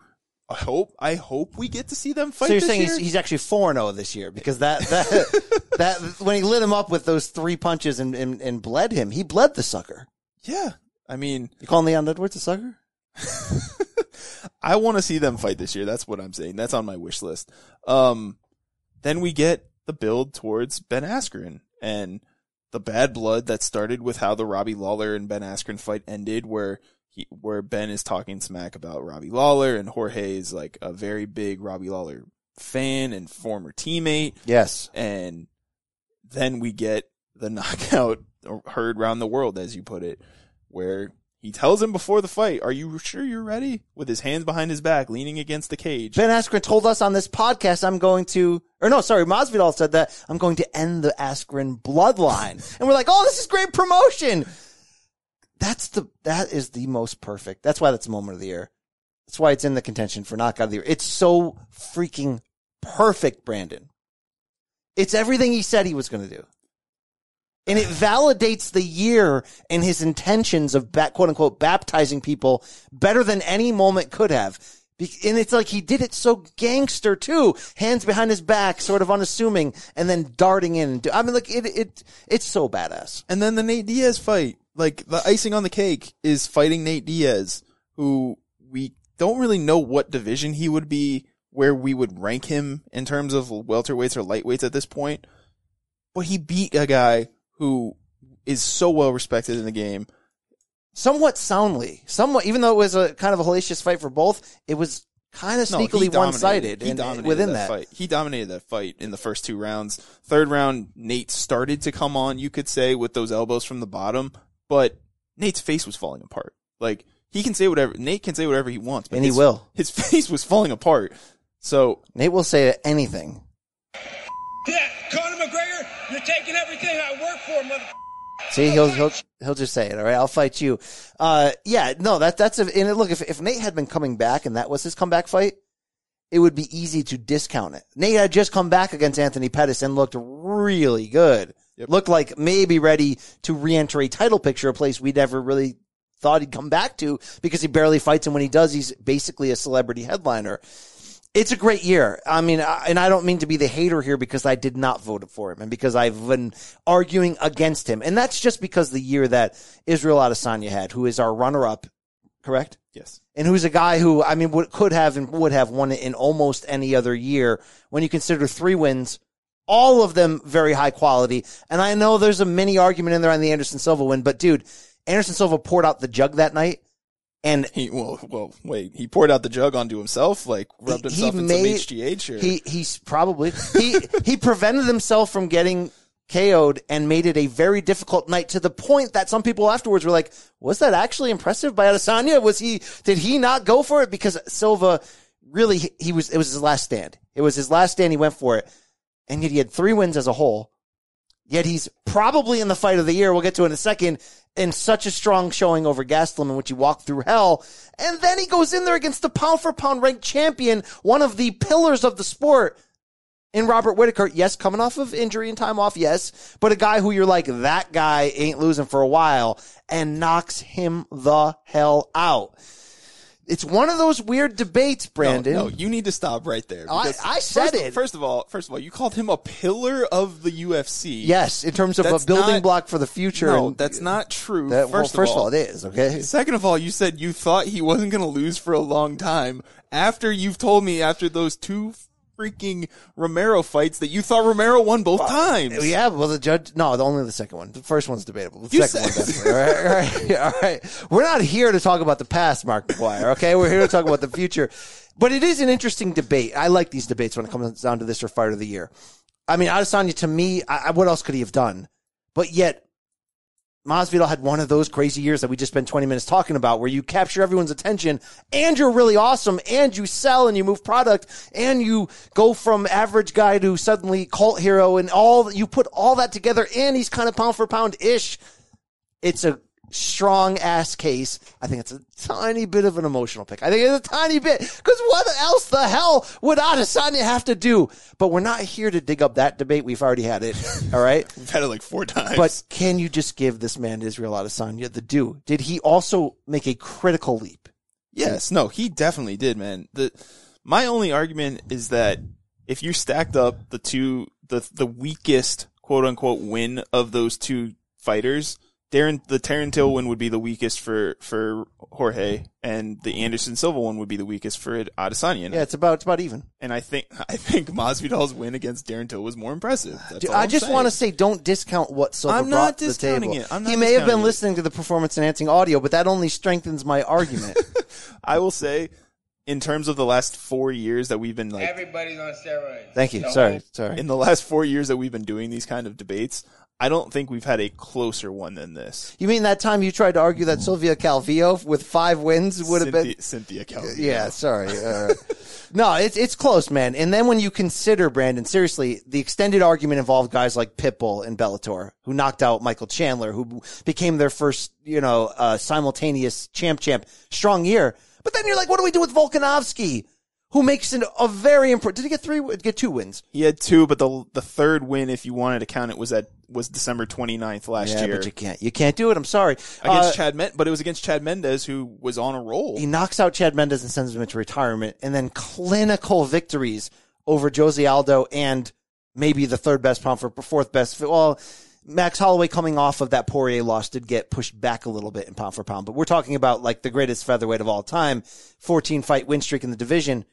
S2: I hope I hope we get to see them fight.
S1: So you're saying he's, he's actually four zero this year because that that that when he lit him up with those three punches and, and and bled him, he bled the sucker.
S2: yeah. I mean,
S1: You calling Leon Edwards a sucker?
S2: I want to see them fight this year. That's what I'm saying. That's on my wish list. Um, then we get the build towards Ben Askren and the bad blood that started with how the Robbie Lawler and Ben Askren fight ended, where he, where Ben is talking smack about Robbie Lawler and Jorge is like a very big Robbie Lawler fan and former teammate.
S1: Yes.
S2: And then we get the knockout heard around the world, as you put it, where he tells him before the fight, "Are you sure you're ready?" With his hands behind his back, leaning against the cage.
S1: Ben Askren told us on this podcast, I'm going to, or no, sorry, Masvidal said that I'm going to end the Askren bloodline. and we're like, oh, this is great promotion. That's the, that is the most perfect. That's why that's the moment of the year. That's why it's in the contention for knockout of the year. It's so freaking perfect, Brandon. It's everything he said he was going to do. And it validates the year and his intentions of quote unquote baptizing people better than any moment could have. And it's like he did it so gangster too, hands behind his back, sort of unassuming, and then darting in. I mean, like it, it, it's so badass.
S2: And then the Nate Diaz fight, like the icing on the cake is fighting Nate Diaz, who we don't really know what division he would be, where we would rank him in terms of welterweights or lightweights at this point. But he beat a guy who is so well respected in the game.
S1: Somewhat soundly, somewhat, even though it was a kind of a hellacious fight for both, it was kind of
S2: No,
S1: sneakily
S2: dominated-
S1: one sided
S2: he
S1: and
S2: dominated
S1: within that.
S2: fight. He dominated that fight in the first two rounds. Third round, Nate started to come on, you could say, with those elbows from the bottom, but Nate's face was falling apart. Like he can say whatever Nate can say whatever he wants, but
S1: And he
S2: his-
S1: will.
S2: His face was falling apart. So
S1: Nate will say anything.
S3: Yeah, Conor McGregor, you're taking everything I work for, mother.
S1: See, he'll he'll he'll just say it. All right, I'll fight you. Uh, yeah, no, that that's a. And look, if if Nate had been coming back and that was his comeback fight, it would be easy to discount it. Nate had just come back against Anthony Pettis and looked really good. Looked like maybe ready to re-enter a title picture, a place we never really thought he'd come back to because he barely fights, and when he does, he's basically a celebrity headliner. It's a great year. I mean, and I don't mean to be the hater here because I did not vote for him and because I've been arguing against him. And that's just because the year that Israel Adesanya had, who is our runner up, correct?
S2: Yes.
S1: And who's a guy who, I mean, would, could have and would have won it in almost any other year when you consider three wins, all of them very high quality. And I know there's a mini argument in there on the Anderson Silva win, but dude, Anderson Silva poured out the jug that night. And
S2: he well, well, wait, he poured out the jug onto himself, like rubbed himself in some HGH. Or
S1: He he's probably he he prevented himself from getting KO'd and made it a very difficult night to the point that some people afterwards were like, "Was that actually impressive by Adesanya? Was he did he not go for it because Silva really he, he was it was his last stand. It was his last stand. He went for it, and yet he had three wins as a whole. Yet he's probably in the fight of the year. We'll get to it in a second. In such a strong showing over Gastelum in which he walked through hell. And then he goes in there against the pound for pound ranked champion, one of the pillars of the sport in Robert Whitaker. Yes, coming off of injury and time off. Yes. But a guy who you're like, that guy ain't losing for a while and knocks him the hell out. It's one of those weird debates, Brandon.
S2: No, no, you need to stop right there.
S1: I- I said
S2: first,
S1: it.
S2: First of all, first of all, you called him a pillar of the UFC.
S1: Yes, in terms of
S2: That's
S1: a building
S2: not-
S1: block for the future.
S2: No,
S1: and-
S2: that's not true.
S1: That- well,
S2: first,
S1: first
S2: of
S1: of
S2: all,
S1: all, it is, okay?
S2: Second of all, you said you thought he wasn't going to lose for a long time. After you've told me after those two freaking Romero fights that you thought Romero won both times.
S1: Yeah, well, the judge, no, the, only the second one. The first one's debatable. The
S2: You
S1: second
S2: said-
S1: one, definitely. All right, all right, all right. We're not here to talk about the past, Mark McGwire, okay? We're here to talk about the future. But it is an interesting debate. I like these debates when it comes down to this or fight of the year. I mean, Adesanya, to me, I- what else could he have done? But yet, Masvidal had one of those crazy years that we just spent 20 minutes talking about where you capture everyone's attention and you're really awesome and you sell and you move product and you go from average guy to suddenly cult hero and all you put all that together and he's kind of pound for pound ish. It's a strong ass case. I think it's a tiny bit of an emotional pick. I think it's a tiny bit because what else the hell would Adesanya have to do? But we're not here to dig up that debate. We've already had it. All right.
S2: We've had it like four times.
S1: But can you just give this man Israel Adesanya the due? Did he also make a critical leap?
S2: Yes, no, he definitely did, man. The my only argument is that if you stacked up the two the the weakest quote unquote win of those two fighters, Darren the Taryn Till one would be the weakest for for Jorge, and the Anderson Silva one would be the weakest for Adesanya.
S1: Yeah, it's about it's about even.
S2: And I think I think Masvidal's win against Darren Till was more impressive. That's
S1: Dude,
S2: all
S1: I
S2: I'm
S1: just want to say, don't discount what Silva
S2: I'm
S1: brought
S2: not
S1: to the table.
S2: it. I'm not
S1: he may have been
S2: it.
S1: listening to the performance enhancing audio, but that only strengthens my argument.
S2: I will say, in terms of the last four years that we've been like
S3: Everybody's on steroids.
S1: Thank you.
S3: The
S1: Sorry, sorry.
S2: in the last four years that we've been doing these kind of debates, I don't think we've had a closer one than this.
S1: You mean that time you tried to argue that Sylvia Calvillo with five wins would have been?
S2: Cynthia, Calvillo.
S1: Yeah, sorry. Uh, no, it's it's close, man. And then when you consider Brandon, seriously, the extended argument involved guys like Pitbull and Bellator, who knocked out Michael Chandler, who became their first, you know, uh, simultaneous champ champ, strong year. But then you're like, what do we do with Volkanovski, who makes an, a very important? Did he get three? Get two wins?
S2: He had two, but the the third win, if you wanted to count it, was at was December 29th last
S1: yeah,
S2: year
S1: but you can't. You can't do it. I'm sorry.
S2: against
S1: Uh,
S2: Chad Men- but it was against Chad Mendes, who was on a roll.
S1: He knocks out Chad Mendes and sends him into retirement, and then clinical victories over Jose Aldo and maybe the third best pound for fourth best. Well, Max Holloway coming off of that Poirier loss did get pushed back a little bit in pound for pound, but we're talking about like the greatest featherweight of all time, 14 fight win streak in the division.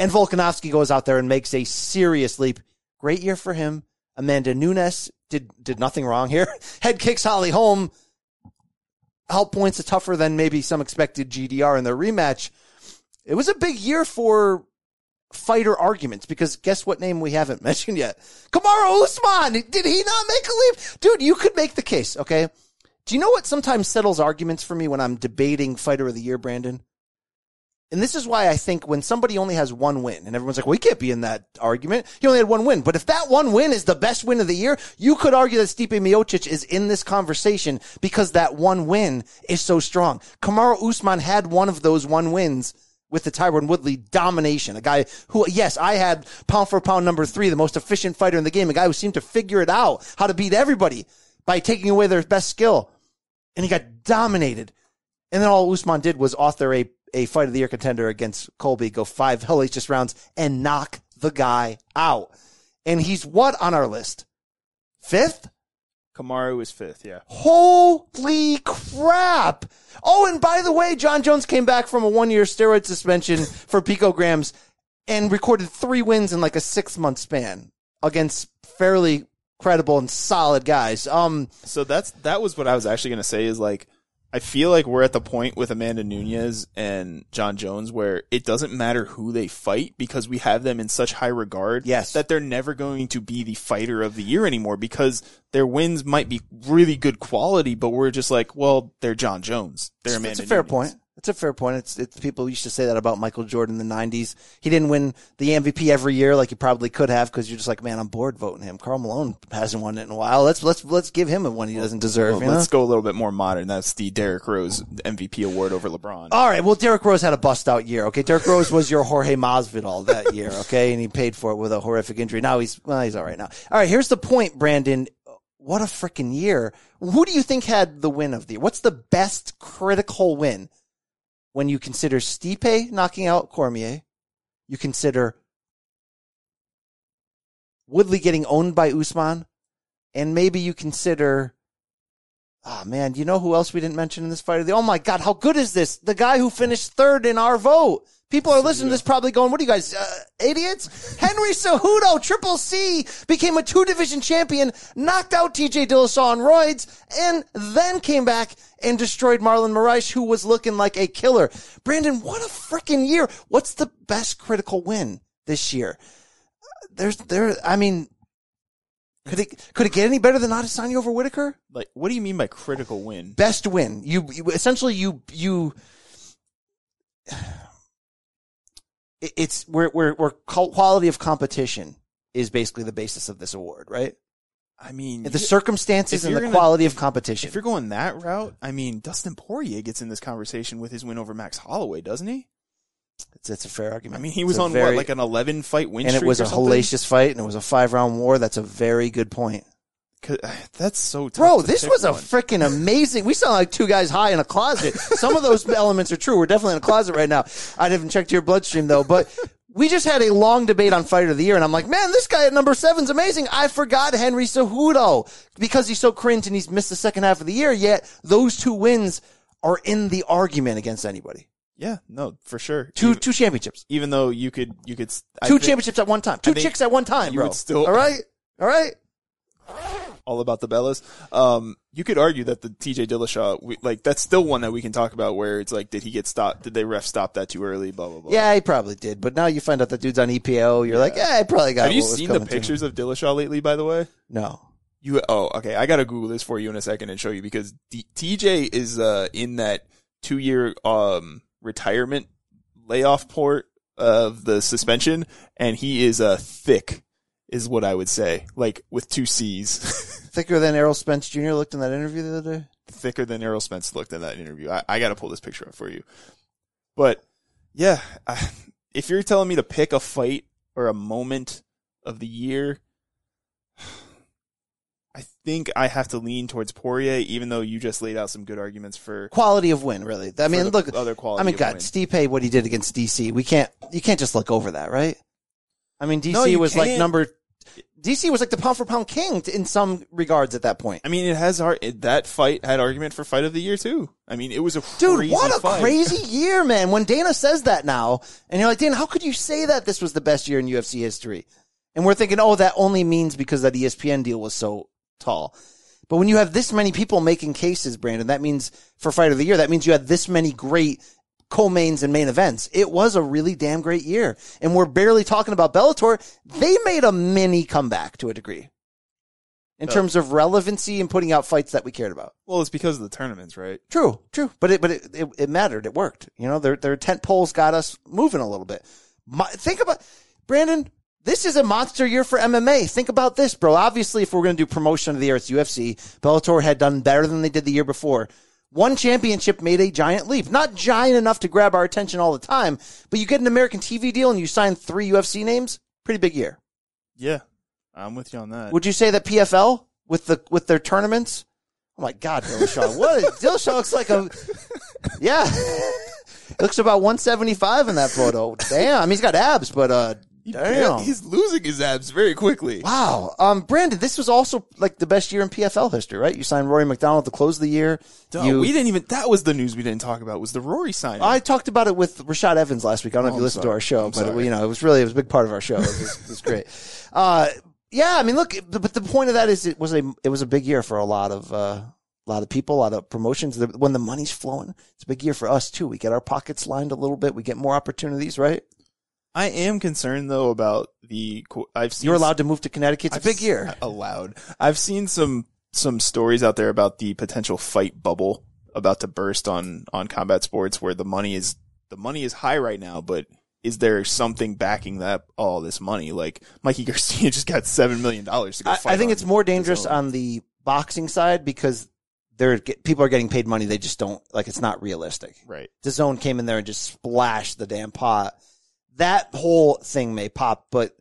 S1: And Volkanovski goes out there and makes a serious leap. Great year for him. Amanda Nunes did did nothing wrong here. Head kicks Holly Holm. Help points are tougher than maybe some expected GDR in their rematch. It was a big year for fighter arguments because guess what name we haven't mentioned yet? Kamaru Usman. Did he not make a leap? Dude, you could make the case, okay? Do you know what sometimes settles arguments for me when I'm debating fighter of the year, Brandon? And this is why I think when somebody only has one win and everyone's like, well, he can't be in that argument. He only had one win. But if that one win is the best win of the year, you could argue that Stipe Miocic is in this conversation because that one win is so strong. Kamaru Usman had one of those one wins with the Tyron Woodley domination. A guy who, yes, I had pound for pound number three, the most efficient fighter in the game. A guy who seemed to figure it out, how to beat everybody by taking away their best skill. And he got dominated. And then all Usman did was author a, a fight of the year contender against Colby, go five hellacious rounds and knock the guy out. And he's what on our list? Fifth?
S2: Kamaru is fifth, yeah.
S1: Holy crap. Oh, and by the way, Jon Jones came back from a one year steroid suspension for picograms and recorded three wins in like a six month span against fairly credible and solid guys. Um,
S2: So that's that was what I was actually going to say is like I feel like we're at the point with Amanda Nunes and Jon Jones where it doesn't matter who they fight because we have them in such high regard
S1: Yes.
S2: that they're never going to be the fighter of the year anymore because their wins might be really good quality but we're just like well they're Jon Jones they're Amanda
S1: It's a fair point. It's a fair point. It's, it's people used to say that about Michael Jordan in the '90s. He didn't win the MVP every year like he probably could have because you're just like, man, I'm bored voting him. Karl Malone hasn't won it in a while. Let's let's let's give him a one he doesn't deserve.
S2: Well, let's go a little bit more modern that's the Derrick Rose MVP award over LeBron
S1: All right. Well, Derrick Rose had a bust out year. Okay. Derrick Rose was your Jorge Masvidal that year. Okay. And he paid for it with a horrific injury. Now he's, well, he's all right now. All right. Here's the point, Brandon. What a freaking year. Who do you think had the win of the year? What's the best critical win when you consider Stipe knocking out Cormier? You consider Woodley getting owned by Usman? And maybe you consider Oh man, you know who else we didn't mention in this fight? Oh my god, how good is this? The guy who finished third in our vote. People are listening to this probably going, what are you guys, uh, idiots? Henry Cejudo, Triple C, became a two division champion, knocked out TJ Dillashaw on roids, and then came back and destroyed Marlon Moraes, who was looking like a killer. Brandon, what a freaking year. What's the best critical win this year? There's, there, I mean, could it, could it get any better than Adesanya over Whitaker?
S2: Like, what do you mean by critical win?
S1: best win. You, you essentially you you. It- It's where where where quality of competition is basically the basis of this award, right?
S2: I mean,
S1: The circumstances and the
S2: gonna-
S1: quality of competition.
S2: If you're going that route, I mean, Dustin Poirier gets in this conversation with his win over Max Holloway, doesn't he?
S1: That's, a fair argument.
S2: I mean, he was on
S1: very-
S2: what, like an 11 fight win
S1: and it was a
S2: something?
S1: hellacious fight, and it was a five round war. That's a very good point.
S2: That's so tough.
S1: Bro,
S2: to
S1: this was a freaking amazing. We sound like two guys high in a closet. Some of those elements are true. We're definitely in a closet right now. I haven't checked your bloodstream though, but we just had a long debate on fighter of the year, and I'm like, man, this guy at number seven's amazing. I forgot Henry Cejudo because he's so cringe and he's missed the second half of the year. Yet those two wins are in the argument against anybody.
S2: Yeah, no, for sure.
S1: Two
S2: even,
S1: two championships,
S2: even though you could, you could, I
S1: two
S2: think
S1: championships at one time, two chicks at one time,
S2: you
S1: bro.
S2: would still-
S1: all right, all right.
S2: All about the Bellas. Um, you could argue that the TJ Dillashaw, we, like, that's still one that we can talk about where it's like, did he get stopped? Did they ref stop that too early? Blah, blah, blah.
S1: Yeah, he probably did, but now you find out that dude's on EPO. You're like, yeah, I probably got.
S2: Have you seen the
S1: coming to him.
S2: pictures of Dillashaw lately, by the way?
S1: No.
S2: You oh okay. I gotta Google this for you in a second and show you because D- TJ is uh in that two year um retirement layoff port of the suspension, and he is uh thick, is what I would say, like with two C's,
S1: Thicker than Errol Spence Jr. looked in that interview the other day.
S2: thicker than Errol Spence looked in that interview. I, I gotta pull this picture up for you, but yeah, I, if you're telling me to pick a fight or a moment of the year. I think I have to lean towards Poirier, even though you just laid out some good arguments for.
S1: Quality of win, really. I mean, look.
S2: other quality
S1: I mean, God,
S2: win.
S1: Stipe, what he did against DC, we can't. You can't just look over that, right? I mean, DC
S2: No,
S1: was like
S2: can't.
S1: number. DC was like the pound for pound king in some regards at that point.
S2: I mean, it has ar- it, that fight had argument for fight of the year too. I mean, it was a
S1: Dude,
S2: crazy
S1: what a
S2: fight.
S1: crazy year, man. When Dana says that now, and you're like, Dana, how could you say that this was the best year in UFC history? And we're thinking, oh, that only means because that ESPN deal was so tall. But when you have this many people making cases, Brandon, that means for fight of the year, that means you had this many great co-mains and main events. It was a really damn great year. And we're barely talking about Bellator. They made a mini comeback to a degree in
S2: Oh.
S1: terms of relevancy and putting out fights that we cared about.
S2: Well, it's because of the tournaments, right?
S1: True, true, but it but it, it, it mattered. It worked. You know, their their tent poles got us moving a little bit. My, think about Brandon. This is a monster year for MMA. Think about this, bro. Obviously, if we're going to do promotion of the year, it's UFC. Bellator had done better than they did the year before. One championship made a giant leap. Not giant enough to grab our attention all the time, but you get an American TV deal and you sign three UFC names. Pretty big year.
S2: Yeah, I'm with you on that.
S1: Would you say that PFL with the with their tournaments? Oh my God, Dillashaw! What Dillashaw looks like a yeah. looks about 175 in that photo. Damn, he's got abs, but uh, damn.
S2: He's losing his abs very quickly.
S1: Wow. Um, Brandon, this was also like the best year in PFL history, right? You signed Rory MacDonald at the close of the year.
S2: Duh,
S1: You-
S2: we didn't even. That was the news we didn't talk about. Was the Rory signing?
S1: I talked about it with Rashad Evans last week. I don't know
S2: Oh,
S1: if you
S2: I'm
S1: listened
S2: sorry.
S1: to our show,
S2: I'm
S1: but it, you know, it was really, it was a big part of our show. It was, it was great. Uh, yeah, I mean, look, but the point of that is it was a, it was a big year for a lot of, uh, a lot of people, a lot of promotions. When the money's flowing, it's a big year for us too. We get our pockets lined a little bit. We get more opportunities, right?
S2: I am concerned though about the. I've seen
S1: You're allowed to move to Connecticut. It's a big year.
S2: Allowed. I've seen some some stories out there about the potential fight bubble about to burst on on combat sports where the money is the money is high right now, but is there something backing that all this money? Like Mikey Garcia just got seven million dollars to go
S1: I,
S2: fight.
S1: I think it's more dangerous on the boxing side because they're get, people are getting paid money. They just don't like it's not realistic.
S2: right.
S1: DAZN came in there and just splashed the damn pot. That whole thing may pop, but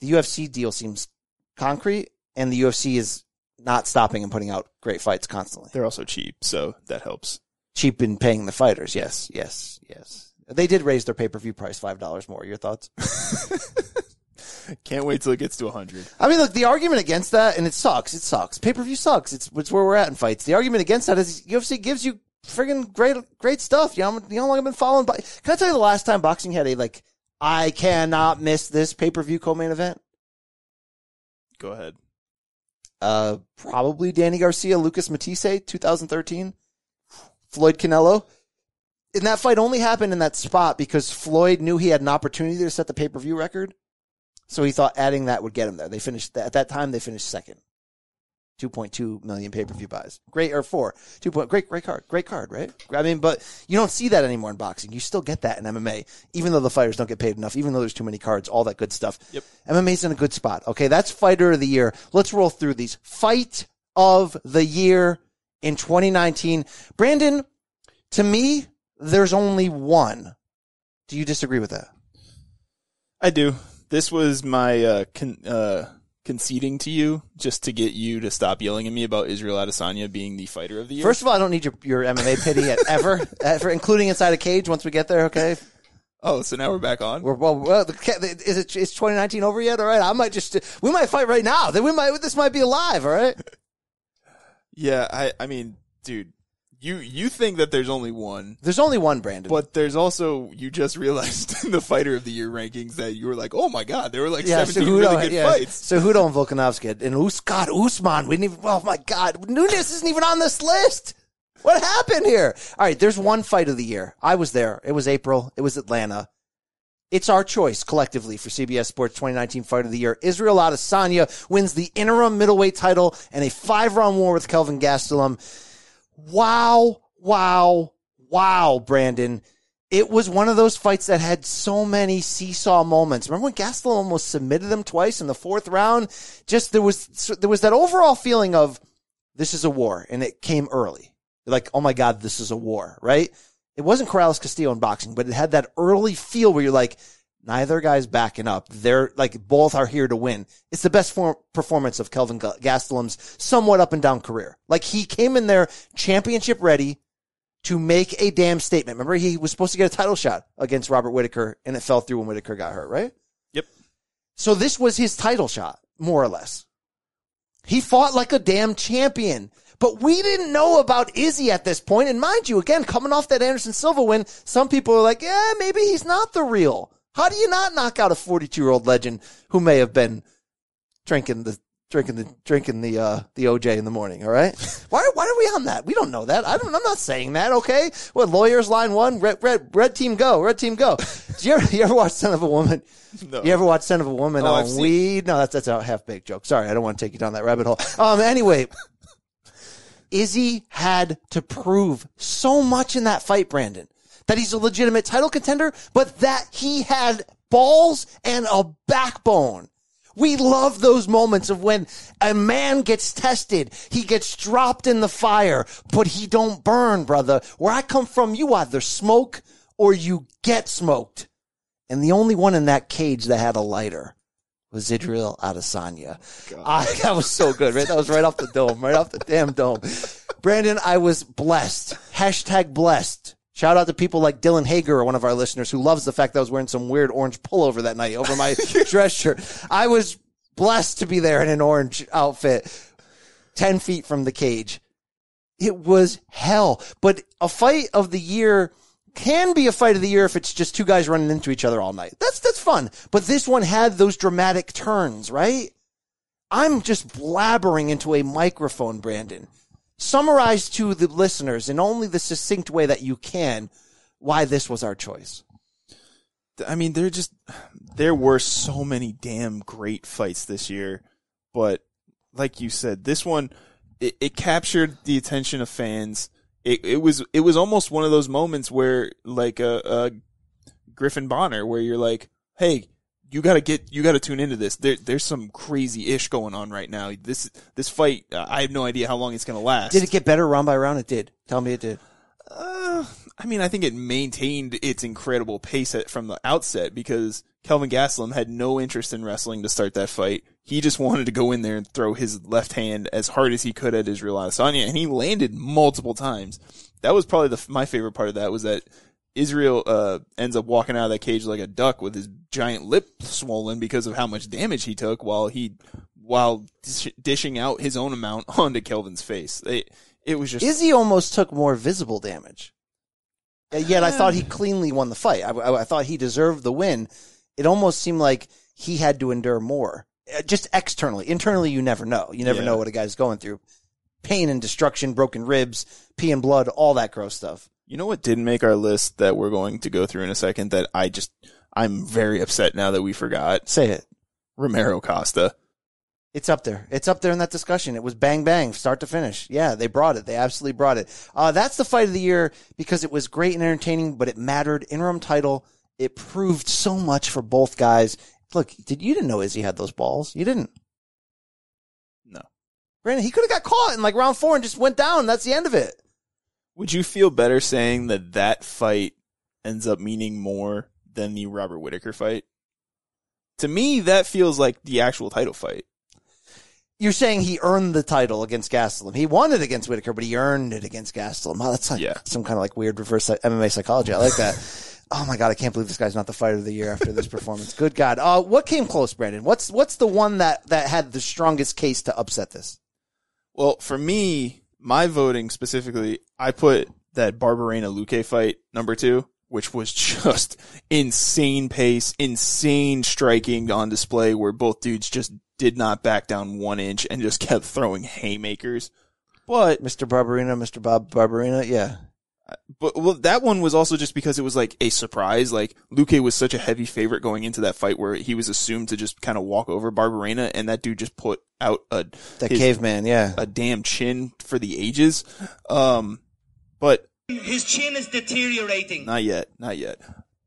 S1: the UFC deal seems concrete, and the UFC is not stopping and putting out great fights constantly.
S2: They're also cheap, so that helps.
S1: Cheap in paying the fighters. Yes, yes, yes. They did raise their pay per view price five dollars more. Your thoughts?
S2: Can't wait till it gets to 100.
S1: I mean, look, the argument against that, and it sucks. It sucks. Pay per view sucks. It's it's where we're at in fights. The argument against that is UFC gives you friggin' great great stuff. You know, you know how long I've been following. But can I tell you the last time boxing had a like, I cannot miss this pay per view co main event?
S2: Go ahead.
S1: Uh, probably Danny Garcia, Lucas Matthysse, 2013. Floyd Canelo. And that fight only happened in that spot because Floyd knew he had an opportunity to set the pay per view record. So he thought adding that would get him there. They finished, at that time, they finished second. 2.2 million pay per view buys. Great, or four. Two point, great, great card. Great card, right? I mean, but you don't see that anymore in boxing. You still get that in MMA, even though the fighters don't get paid enough, even though there's too many cards, all that good stuff.
S2: Yep.
S1: MMA's in a good spot. Okay. That's fighter of the year. Let's roll through these. Fight of the year in 2019. Brandon, to me, there's only one. Do you disagree with that?
S2: I do. This was my uh, con- uh, conceding to you just to get you to stop yelling at me about Israel Adesanya being the fighter of the year.
S1: First of all, I don't need your, your MMA pity at ever, ever, including inside a cage once we get there. Okay.
S2: oh, so now we're back on.
S1: We're, well, well, is it, is 2019 over yet? All right. I might just, we might fight right now. Then we might, this might be alive. All right.
S2: yeah, I, I mean, dude, you you think that there's only one,
S1: There's only one, Brandon.
S2: but there's also you just realized in the fighter of the year rankings that you were like, oh my god, there were like
S1: yeah,
S2: 17
S1: Cejudo,
S2: really good
S1: yeah.
S2: fights.
S1: Cejudo and Volkanovski and Us, God, Usman. We didn't even, oh my God. Nunes isn't even on this list. What happened here? All right. There's one fight of the year. I was there. It was April. It was Atlanta. It's our choice collectively for CBS Sports 2019 Fight of the Year. Israel Adesanya wins the interim middleweight title and a five round war with Kelvin Gastelum. Wow, wow, wow, Brandon. It was one of those fights that had so many seesaw moments. Remember when Gastelum almost submitted him twice in the fourth round? Just there was there was that overall feeling of this is a war, and it came early. Like, oh my god, this is a war, right? It wasn't Corrales Castillo in boxing, but it had that early feel where you're like, neither guy's backing up. They're like both are here to win. It's the best form, performance of Kelvin Gastelum's somewhat up and down career. Like he came in there championship ready to make a damn statement. Remember, he was supposed to get a title shot against Robert Whitaker, and it fell through when Whitaker got hurt, right?
S2: Yep.
S1: So this was his title shot, more or less. He fought like a damn champion. But we didn't know about Izzy at this point. And mind you, again, coming off that Anderson Silva win, some people are like, yeah, maybe he's not the real. How do you not knock out a 42 year old legend who may have been drinking the drinking the drinking the uh the OJ in the morning? All right, why why are we on that? We don't know that. I don't. I'm not saying that. Okay, what lawyers line one? Red red red team go. Red team go. Do you ever you ever watch Son of a Woman?
S2: No.
S1: You ever watch Son of a Woman
S2: Oh,
S1: on weed? No, that's that's a half baked joke. Sorry, I don't want to take you down that rabbit hole. Um, anyway. Izzy had to prove so much in that fight, Brandon, that he's a legitimate title contender, but that he had balls and a backbone. We love those moments of when a man gets tested, he gets dropped in the fire, but he don't burn, brother. Where I come from, you either smoke or you get smoked. And the only one in that cage that had a lighter was Israel Adesanya. I, that was so good, right? That was right off the dome, right off the damn dome. Brandon, I was blessed. Hashtag blessed. Shout out to people like Dylan Hager, one of our listeners, who loves the fact that I was wearing some weird orange pullover that night over my dress shirt. I was blessed to be there in an orange outfit, 10 feet from the cage. It was hell. But a fight of the year can be a fight of the year if it's just two guys running into each other all night. That's that's fun. But this one had those dramatic turns, right? I'm just blabbering into a microphone, Brandon. Summarize to the listeners in only the succinct way that you can why this was our choice.
S2: I mean, there just there were so many damn great fights this year, but like you said, this one it, it captured the attention of fans. It it was it was almost one of those moments where like a, a Griffin Bonnar, where you're like, hey. You gotta get, you gotta tune into this. There, there's some crazy ish going on right now. This, this fight, uh, I have no idea how long it's gonna last.
S1: Did it get better round by round? It did. Tell me it did.
S2: Uh, I mean, I think it maintained its incredible pace at, from the outset because Kelvin Gastelum had no interest in wrestling to start that fight. He just wanted to go in there and throw his left hand as hard as he could at Israel Adesanya, and he landed multiple times. That was probably the, my favorite part of that was that Israel uh, ends up walking out of that cage like a duck with his giant lip swollen because of how much damage he took while he while dish- dishing out his own amount onto Kelvin's face. It, it was just
S1: Izzy almost took more visible damage. Yet I thought he cleanly won the fight. I, I, I thought he deserved the win. It almost seemed like he had to endure more, Uh, just externally. Internally, you never know. You never
S2: Yeah.
S1: know what a guy's going through. Pain and destruction, broken ribs, pee and blood, all that gross stuff.
S2: You know what didn't make our list that we're going to go through in a second that I just I'm very upset now that we forgot.
S1: Say it.
S2: Romero Costa.
S1: It's up there. It's up there in that discussion. It was bang bang, start to finish. Yeah, they brought it. They absolutely brought it. Uh, that's the fight of the year because it was great and entertaining, but it mattered. Interim title. It proved so much for both guys. Look, did you didn't know Izzy had those balls? You didn't.
S2: No.
S1: Brandon, he could have got caught in like round four and just went down. That's the end of it.
S2: Would you feel better saying that that fight ends up meaning more than the Robert Whitaker fight? To me, that feels like the actual title fight.
S1: You're saying he earned the title against Gastelum. He won it against Whitaker, but he earned it against Gastelum. Wow, that's like some kind of like weird reverse MMA psychology. I like that. oh my god, I can't believe this guy's not the fighter of the year after this performance. Good God. Uh, what came close, Brandon? What's what's the one that that had the strongest case to upset this?
S2: Well, for me, my voting specifically, I put that Barberena Luque fight number two, which was just insane pace, insane striking on display where both dudes just did not back down one inch and just kept throwing haymakers. But
S1: Mr. Barberena, Mr. Bob Barberena, yeah.
S2: But well, that one was also just because it was like a surprise. Like Luque was such a heavy favorite going into that fight, where he was assumed to just kind of walk over Barberena, and that dude just put out a
S1: That
S2: his-
S1: caveman, yeah.
S2: a damn chin for the ages. Um, but
S6: His chin is deteriorating.
S2: not yet, not yet.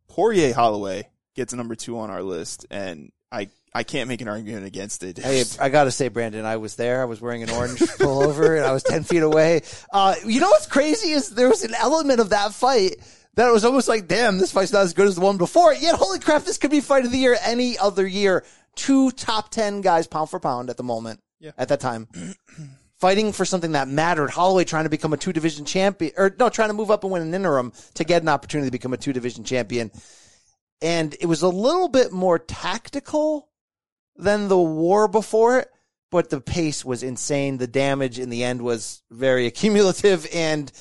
S2: Poirier Holloway gets number two on our list, and I I can't make an argument against it.
S1: Hey, I gotta say, Brandon, I was there. I was wearing an orange pullover, and I was ten feet away. Uh, you know what's crazy is there was an element of that fight that was almost like, damn, this fight's not as good as the one before. Yet, holy crap, this could be fight of the year any other year. Two top ten guys, pound for pound, at the moment.
S2: Yeah.
S1: At that time. Fighting for something that mattered. Holloway trying to become a two division champion, or no, trying to move up and win an interim to get an opportunity to become a two division champion. And it was a little bit more tactical than the war before it, but the pace was insane. The damage in the end was very accumulative and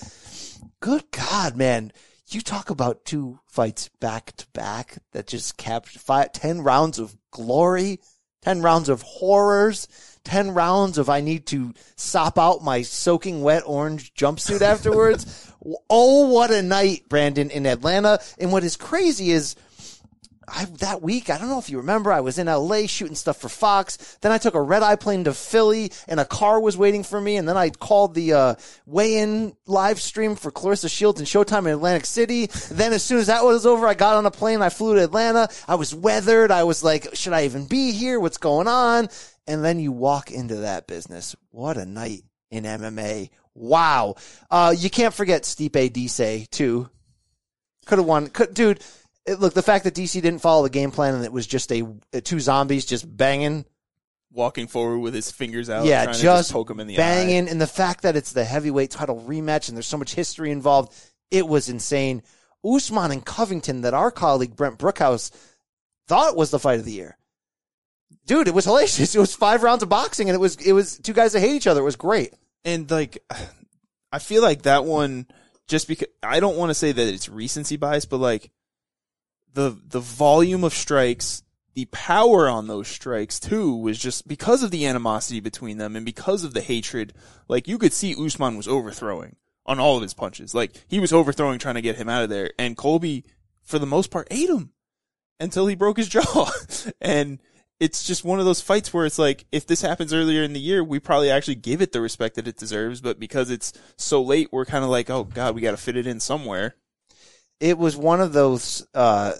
S1: good God, man. You talk about two fights back to back that just captured five, 10 rounds of glory, 10 rounds of horrors, 10 rounds of I need to sop out my soaking wet orange jumpsuit afterwards. oh, what a night, Brandon, in Atlanta. And what is crazy is I, that week, I don't know if you remember, I was in LA shooting stuff for Fox. Then I took a red eye plane to Philly and a car was waiting for me. And then I called the, uh, weigh-in live stream for Claressa Shields and Showtime in Atlantic City. Then as soon as that was over, I got on a plane. I flew to Atlanta. I was weathered. I was like, should I even be here? What's going on? And then you walk into that business. What a night in MMA. Wow. Uh, you can't forget Stipe DC too. Could have won. Could, dude, it, look, the fact that DC didn't follow the game plan and it was just a, uh, two zombies just banging.
S2: walking forward with his fingers out,
S1: yeah,
S2: trying
S1: just,
S2: to just poke him in the eye.
S1: banging. And the fact that it's the heavyweight title rematch and there's so much history involved, it was insane. Usman and Covington that our colleague Brent Brookhouse thought was the fight of the year. Dude, it was hellacious. It was five rounds of boxing and it was, it was two guys that hate each other. It was great.
S2: And like, I feel like that one, just because I don't want to say that it's recency bias, but like the the volume of strikes, the power on those strikes too was just because of the animosity between them and because of the hatred. Like you could see Usman was overthrowing on all of his punches. Like he was overthrowing trying to get him out of there, and Colby, for the most part, ate him until he broke his jaw. and it's just one of those fights where it's like, if this happens earlier in the year, we probably actually give it the respect that it deserves. But because it's so late, we're kind of like, oh god, we got to fit it in somewhere.
S1: It was one of those uh,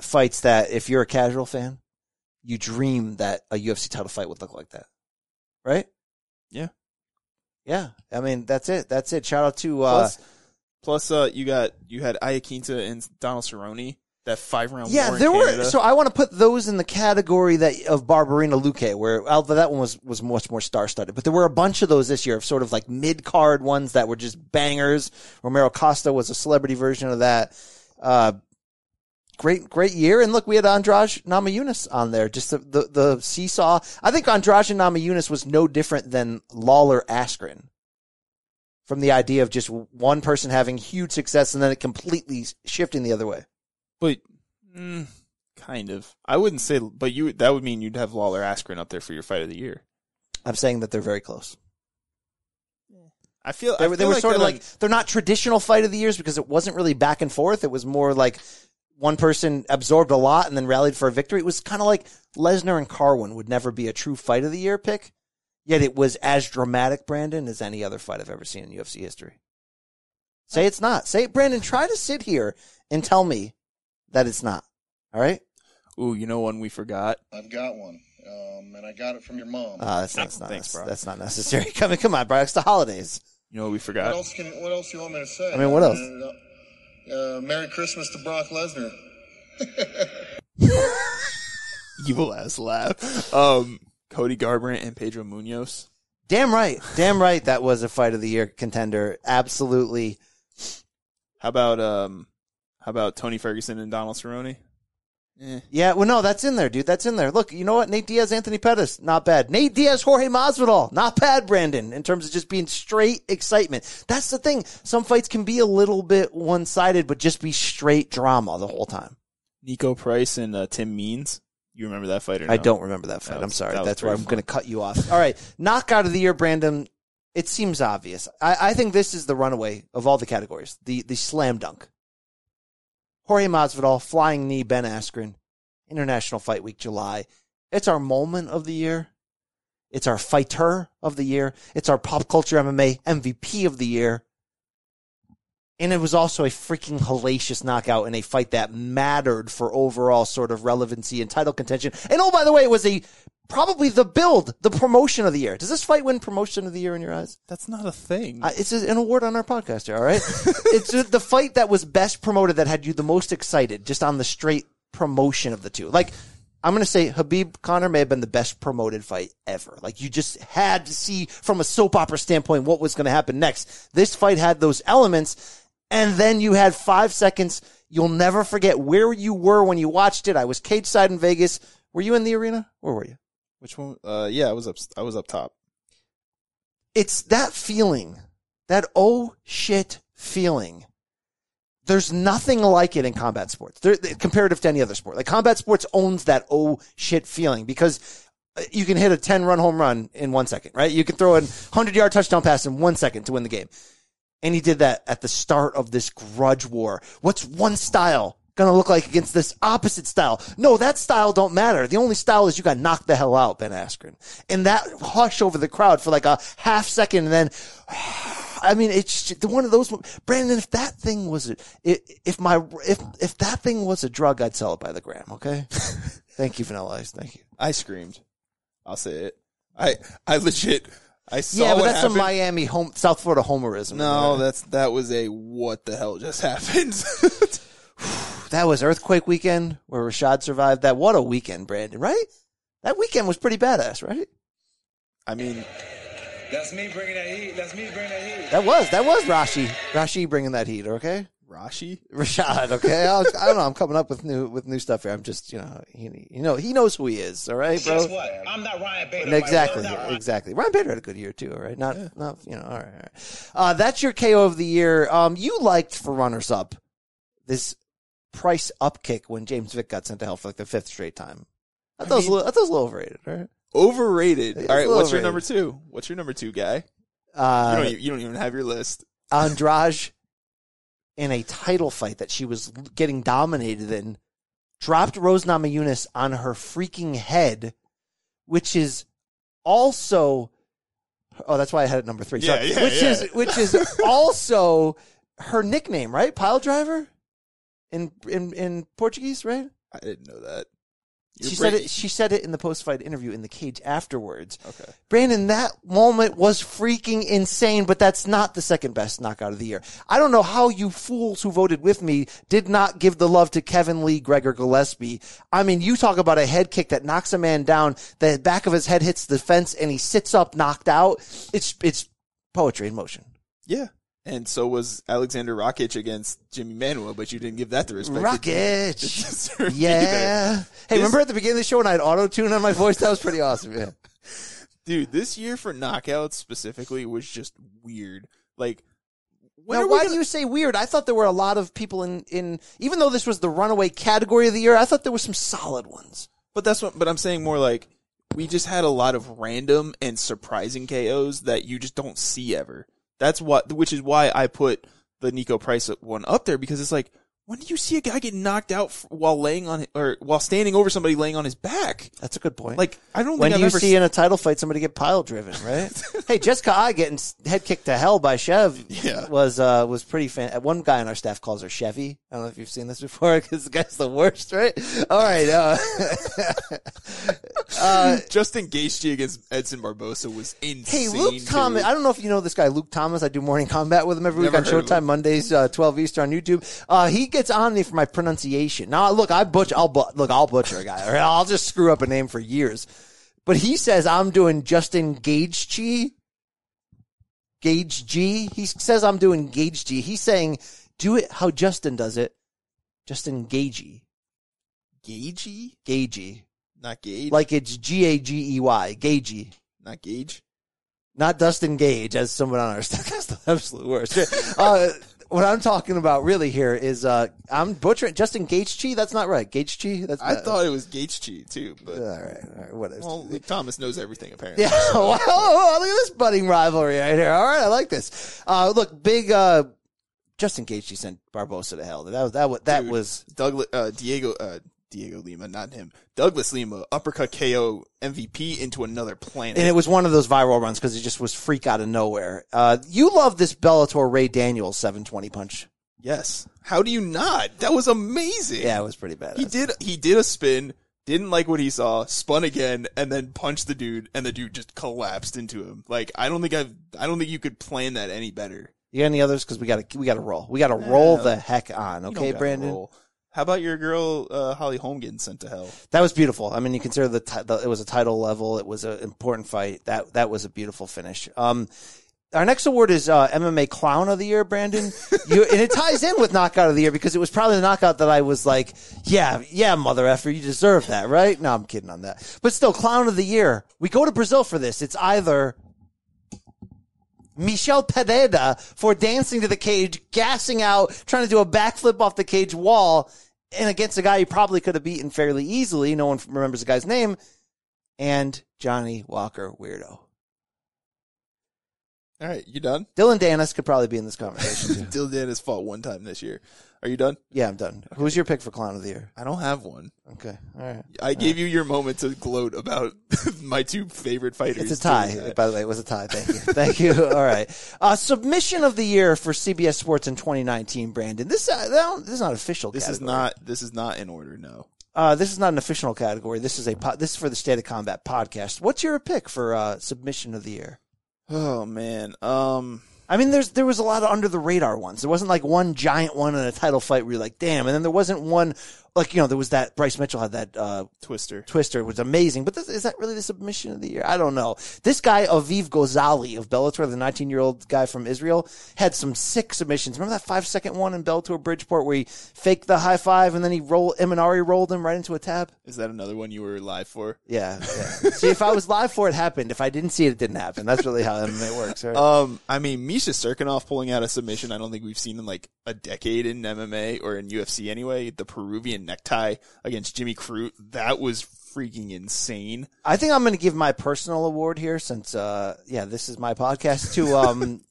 S1: fights that if you're a casual fan, you dream that a UFC title fight would look like that, right?
S2: Yeah.
S1: Yeah, I mean that's it. That's it. Shout out to uh,
S2: Plus, plus, uh, you got you had Iaquinta and Donald Cerrone. That five round.
S1: Yeah, there were. So I want to put those in the category that of Barberena Luque, where although that one was was much more star studded, but there were a bunch of those this year of sort of like mid card ones that were just bangers. Romero Costa was a celebrity version of that. Uh, great, great year. And look, we had Andrade Namajunas on there. Just the, the the seesaw. I think Andrade and Namajunas was no different than Lawler Askren. From the idea of just one person having huge success and then it completely shifting the other way.
S2: But mm, kind of. I wouldn't say, but you that would mean you'd have Lawler Askren up there for your fight of the year.
S1: I'm saying that they're very close.
S2: I feel
S1: They
S2: I
S1: were, they were
S2: like
S1: sort of like they're not traditional fight of the years because it wasn't really back and forth. It was more like one person absorbed a lot and then rallied for a victory. It was kind of like Lesnar and Carwin would never be a true fight of the year pick, yet it was as dramatic, Brandon, as any other fight I've ever seen in UFC history. Say it's not. Say, it, Brandon, try to sit here and tell me that it's not. All right?
S2: Ooh, you know one we forgot.
S7: I've got one, um, and I got it from your mom.
S1: Uh, that's, that's not
S2: Thanks, bro.
S1: that's not necessary. Come on, come on, bro. It's the holidays.
S2: You know what we forgot?
S7: What else can? What else do you want me to say?
S1: I mean, what else?
S7: Uh, Merry Christmas to Brock Lesnar.
S2: Evil ass laugh. Um, Cody Garbrandt and Pedro Munhoz.
S1: Damn right. Damn right. That was a fight of the year contender. Absolutely.
S2: How about um, how about Tony Ferguson and Donald Cerrone? Eh.
S1: Yeah, well, no, that's in there, dude. That's in there. Look, you know what? Nate Diaz, Anthony Pettis, not bad. Nate Diaz, Jorge Masvidal, not bad, Brandon, in terms of just being straight excitement. That's the thing. Some fights can be a little bit one-sided, but just be straight drama the whole time.
S2: Niko Price and uh, Tim Means. You remember that fight or no?
S1: I don't remember that fight.
S2: That
S1: I'm sorry.
S2: that
S1: That's where I'm going to cut you off. All right. Knockout of the year, Brandon. It seems obvious. I, I think this is the runaway of all the categories. The the slam dunk. Jorge Masvidal, flying knee, Ben Askren, International Fight Week, July. It's our moment of the year. It's our fighter of the year. It's our pop culture MMA MVP of the year. And it was also a freaking hellacious knockout in a fight that mattered for overall sort of relevancy and title contention. And oh, by the way, it was a probably the build, the promotion of the year. Does this fight win promotion of the year in your eyes?
S2: That's not a thing.
S1: Uh, it's a, an award on our podcast here, all right? it's the fight that was best promoted that had you the most excited just on the straight promotion of the two. Like, I'm going to say Khabib Conor may have been the best promoted fight ever. Like, you just had to see from a soap opera standpoint what was going to happen next. This fight had those elements, and then you had five seconds. You'll never forget where you were when you watched it. I was cage side in Vegas. Were you in the arena? Where were you?
S2: Which one? Uh, yeah, I was up. I was up top.
S1: it's that feeling, that oh shit feeling. There's nothing like it in combat sports, there, comparative to any other sport. Like combat sports owns that oh shit feeling because uh, you can hit a 10 run home run in one second, right? You can throw a 100 yard touchdown pass in one second to win the game. And he did that at the start of this grudge war. What's one style going to look like against this opposite style? No, that style don't matter. The only style is you got knocked the hell out, Ben Askren. And that hush over the crowd for like a half second and then, I mean, it's just one of those, Brandon, if that thing was, if my, if, if that thing was a drug, I'd sell it by the gram. Okay. Thank you, Vanilla Ice. Thank you.
S2: I screamed. I'll say it. I I legit. I saw.
S1: yeah, but
S2: what
S1: that's
S2: happened.
S1: a Miami home, South Florida homerism.
S2: No, that's that was a what the hell just happened.
S1: that was earthquake weekend where Rashad survived that. What a weekend, Brandon, right? That weekend was pretty badass, right?
S2: I mean,
S3: That's me bringing that heat. That's me bringing that heat.
S1: that was, that was Rashi. Rashi bringing that heat, okay?
S2: Rashi?
S1: Rashad, okay? I'll, I don't know. I'm coming up with new, with new stuff here. I'm just, you know, he, you know, he knows who he is, all right, bro?
S8: Guess what? I'm not Ryan Bader.
S1: Exactly,
S8: Right? I'm not Ryan-
S1: exactly. Ryan Bader had a good year too, all right? Not, not, you know, all right, all right. Uh, that's your KO of the year. Um, you liked for runners up this price up kick when James Vick got sent to hell for like the fifth straight time. I thought, it, was a little, I thought was a little overrated, all right?
S2: overrated.
S1: It's
S2: All right, what's your number two? What's your number two guy?
S1: Uh,
S2: you, don't, you don't even have your list.
S1: Andrade in a title fight that she was getting dominated in, dropped Rose Namajunas on her freaking head, which is also oh, that's why I had it number three.
S2: Yeah,
S1: Sorry.
S2: yeah,
S1: which
S2: yeah.
S1: is which is also her nickname, right? Pile driver in in in Portuguese, right?
S2: I didn't know that. You're
S1: she said it. She said it in the post-fight interview in the cage afterwards.
S2: Okay.
S1: Brandon, that moment was freaking insane, but that's not the second best knockout of the year. I don't know how you fools who voted with me did not give the love to Kevin Lee, Gregor Gillespie. I mean, you talk about a head kick that knocks a man down, the back of his head hits the fence, and he sits up knocked out. It's it's poetry in motion.
S2: Yeah. And so was Alexander Rakic against Jimmy Manuwa, but you didn't give that the respect.
S1: Rakic. Yeah.
S2: either.
S1: Hey,
S2: This-
S1: remember at the beginning of the show when I had auto tune on my voice? That was pretty awesome. Yeah.
S2: Dude, this year for knockouts specifically was just weird. Like,
S1: now, why
S2: gonna-
S1: do you say weird? I thought there were a lot of people in, in, even though this was the runaway category of the year, I thought there were some solid ones.
S2: But that's what. But I'm saying more like we just had a lot of random and surprising KOs that you just don't see ever. That's what, which is why I put the Niko Price one up there because it's like, when do you see a guy get knocked out while laying on or while standing over somebody laying on his back?
S1: That's a good point.
S2: Like I don't
S1: when do
S2: I've
S1: you see in a title fight somebody get pile driven, right? hey, Jessica Eye getting head kicked to hell by Chev
S2: Yeah.
S1: was uh was pretty fan. One guy on our staff calls her Chevy. I don't know if you've seen this before because the guy's the worst, right? All right. Uh, uh,
S2: Justin Gaethje against Edson Barbosa was insane.
S1: Hey, Luke
S2: too.
S1: Thomas. I don't know if you know this guy, Luke Thomas. I do morning combat with him every week on Showtime. Mondays, uh, twelve Eastern on YouTube. Uh, he gets on me for my pronunciation. Now, look, I butcher. I'll bu- look. I'll butcher a guy. Right? I'll just screw up a name for years. But he says I'm doing Justin Gage G. Gage G. He says I'm doing Gage G. He's saying do it how Justin does it. Justin Gagey.
S2: Gagey,
S1: Gagey.
S2: not Gage,
S1: Like it's G A G E Y. Gagey.
S2: not Gage.
S1: not Dustin Gage, as someone on our staff. That's the absolute worst. Uh, what I'm talking about really here is uh, I'm butchering Justin Chi. That's not right. Chi. That's
S2: I
S1: not-
S2: thought it was Gaethje too, but
S1: All right, all right, whatever.
S2: well, Luke Thomas knows everything apparently.
S1: Yeah. Wow. look at this budding rivalry right here. All right. I like this. Uh, look, big, uh, Justin Gaethje sent Barbosa to hell. That was, that was, that
S2: Dude,
S1: was,
S2: Douglas uh, Diego uh, Diego Lima, not him. Douglas Lima uppercut KO MVP into another planet.
S1: and it was one of those viral runs because it just was freak out of nowhere. Uh, you love this Bellator Ray Daniels 720 punch.
S2: yes. How do you not? That was amazing.
S1: Yeah, it was pretty bad.
S2: He did he did a spin, didn't like what he saw, spun again, and then punched the dude, and the dude just collapsed into him. Like I don't think I've I don't think you could plan that any better.
S1: You got any others? Because we got to we got to roll. We got to roll the heck on. Okay, Brandon.
S2: roll. How about your girl uh, Holly Holm getting sent to hell?
S1: That was beautiful. I mean, you consider the, ti- the it was a title level. It was an important fight. That that was a beautiful finish. Um, our next award is uh, MMA Clown of the Year, Brandon. You, and it ties in with Knockout of the Year because it was probably the knockout that I was like, yeah, yeah, mother effer, you deserve that, right? No, I'm kidding on that. But still, Clown of the Year. We go to Brazil for this. It's either Michel Pereira for dancing to the cage, gassing out, trying to do a backflip off the cage wall, and against a guy he probably could have beaten fairly easily. No one remembers the guy's name. And Johnny Walker Weirdo.
S2: All right, you done?
S1: Dillon Danis could probably be in this conversation.
S2: Dillon Danis fought one time this year. Are you done?
S1: yeah, I'm done. Who's your pick for Clown of the Year?
S2: I don't have one.
S1: Okay, all right.
S2: I gave you your moment to gloat about my two favorite fighters.
S1: It's a tie. By the way, it was a tie. Thank you. Thank you. All right. Uh, submission of the year for CBS Sports in 2019, Brandon. This, uh, this is not official.
S2: This is not. This is not in order. No.
S1: Uh, this is not an official category. This is a po- this is for the State of Combat podcast. What's your pick for uh, submission of the year?
S2: Oh man. Um.
S1: I mean, there's there was a lot of under the radar ones. There wasn't like one giant one in a title fight where you're like, damn. And then there wasn't one like you know there was that Bryce Mitchell had that uh,
S2: Twister.
S1: Twister was amazing. But this, is that really the submission of the year? I don't know. This guy Aviv Gozali of Bellator, the 19 year old guy from Israel, had some sick submissions. Remember that five second one in Bellator Bridgeport where he faked the high five and then he rolled Eminari rolled him right into a tab.
S2: Is that another one you were live for?
S1: Yeah, yeah. See, if I was live for it, it happened. If I didn't see it, it didn't happen. That's really how MMA works, right?
S2: Um, I mean, Misha Cirkunov pulling out a submission. I don't think we've seen in like a decade in MMA or in UFC anyway. The Peruvian necktie against Jimmy Crute. That was freaking insane.
S1: I think I'm going to give my personal award here since, uh, yeah, this is my podcast to, um,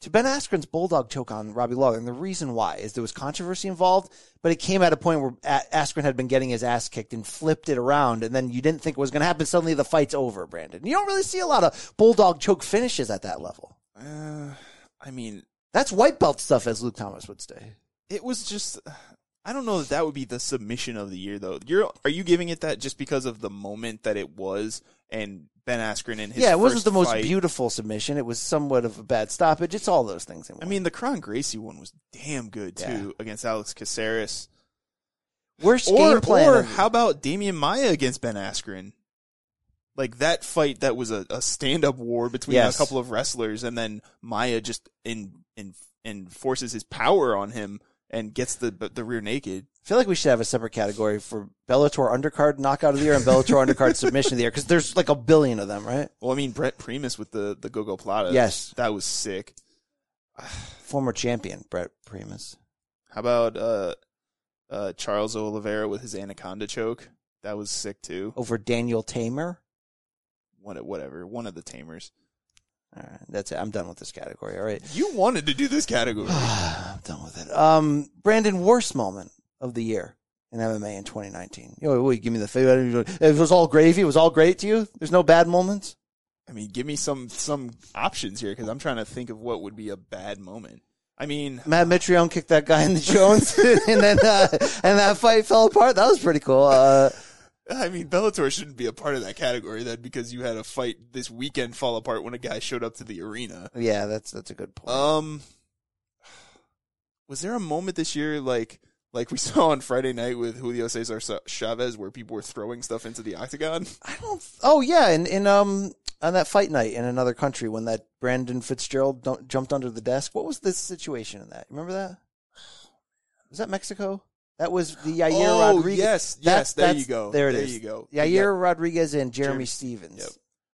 S1: to Ben Askren's bulldog choke on Robbie Lawler. And the reason why is there was controversy involved, but it came at a point where A- Askren had been getting his ass kicked and flipped it around. And then you didn't think it was going to happen. Suddenly the fight's over, Brandon. You don't really see a lot of bulldog choke finishes at that level.
S2: Uh, I mean,
S1: That's white belt stuff, as Luke Thomas would say.
S2: it was just I don't know that that would be the submission of the year though. You're are you giving it that just because of the moment that it was and Ben Askren and his
S1: yeah, it wasn't the most
S2: fight?
S1: beautiful submission. It was somewhat of a bad stoppage. It's all those things. in
S2: I mean, the Kron Gracie one was damn good too against Alex Caceres.
S1: Worst
S2: or,
S1: game plan.
S2: Or how about Demian Maia against Ben Askren? Like that fight that was a, a stand up war between
S1: Yes.
S2: a couple of wrestlers and then Maia just in in enforces his power on him and gets the the rear naked.
S1: I feel like we should have a separate category for Bellator undercard knockout of the year and Bellator undercard submission of the year because there's like a billion of them, right?
S2: Well, I mean Brent Primus with the the Gogo Plata.
S1: Yes.
S2: that was sick.
S1: Former champion Brent Primus.
S2: How about uh uh Charles Oliveira with his anaconda choke? That was sick too.
S1: over Daniel Teymur.
S2: What whatever, one of the Teymurs.
S1: All right, that's it. I'm done with this category. All right,
S2: You wanted to do this category.
S1: I'm done with it. Um, Brandon, worst moment of the year in MMA in 2019. You know, wait, give me the favorite. It was all gravy. It was all great to you. There's no bad moments.
S2: I mean, give me some some options here because I'm trying to think of what would be a bad moment. I mean,
S1: Matt Mitrione kicked that guy in the Jones, and then uh, and that fight fell apart. That was pretty cool. Uh,
S2: I mean, Bellator shouldn't be a part of that category then because you had a fight this weekend fall apart when a guy showed up to the arena.
S1: yeah, that's that's a good point.
S2: Um, was there a moment this year like like we saw on Friday night with Julio Cesar Chavez where people were throwing stuff into the octagon?
S1: I don't. Oh yeah, in in um on that fight night in another country when that Brendan Fitzgerald jumped under the desk. What was the situation in that? Remember that? Was that Mexico? That was the Yair
S2: Oh,
S1: Rodriguez.
S2: yes,
S1: That's-
S2: yes, there you go.
S1: There it
S2: There
S1: is.
S2: you go.
S1: Yair
S2: Yeah.
S1: Rodriguez and Jeremy,
S2: Jeremy-
S1: Stephens.
S2: Yep.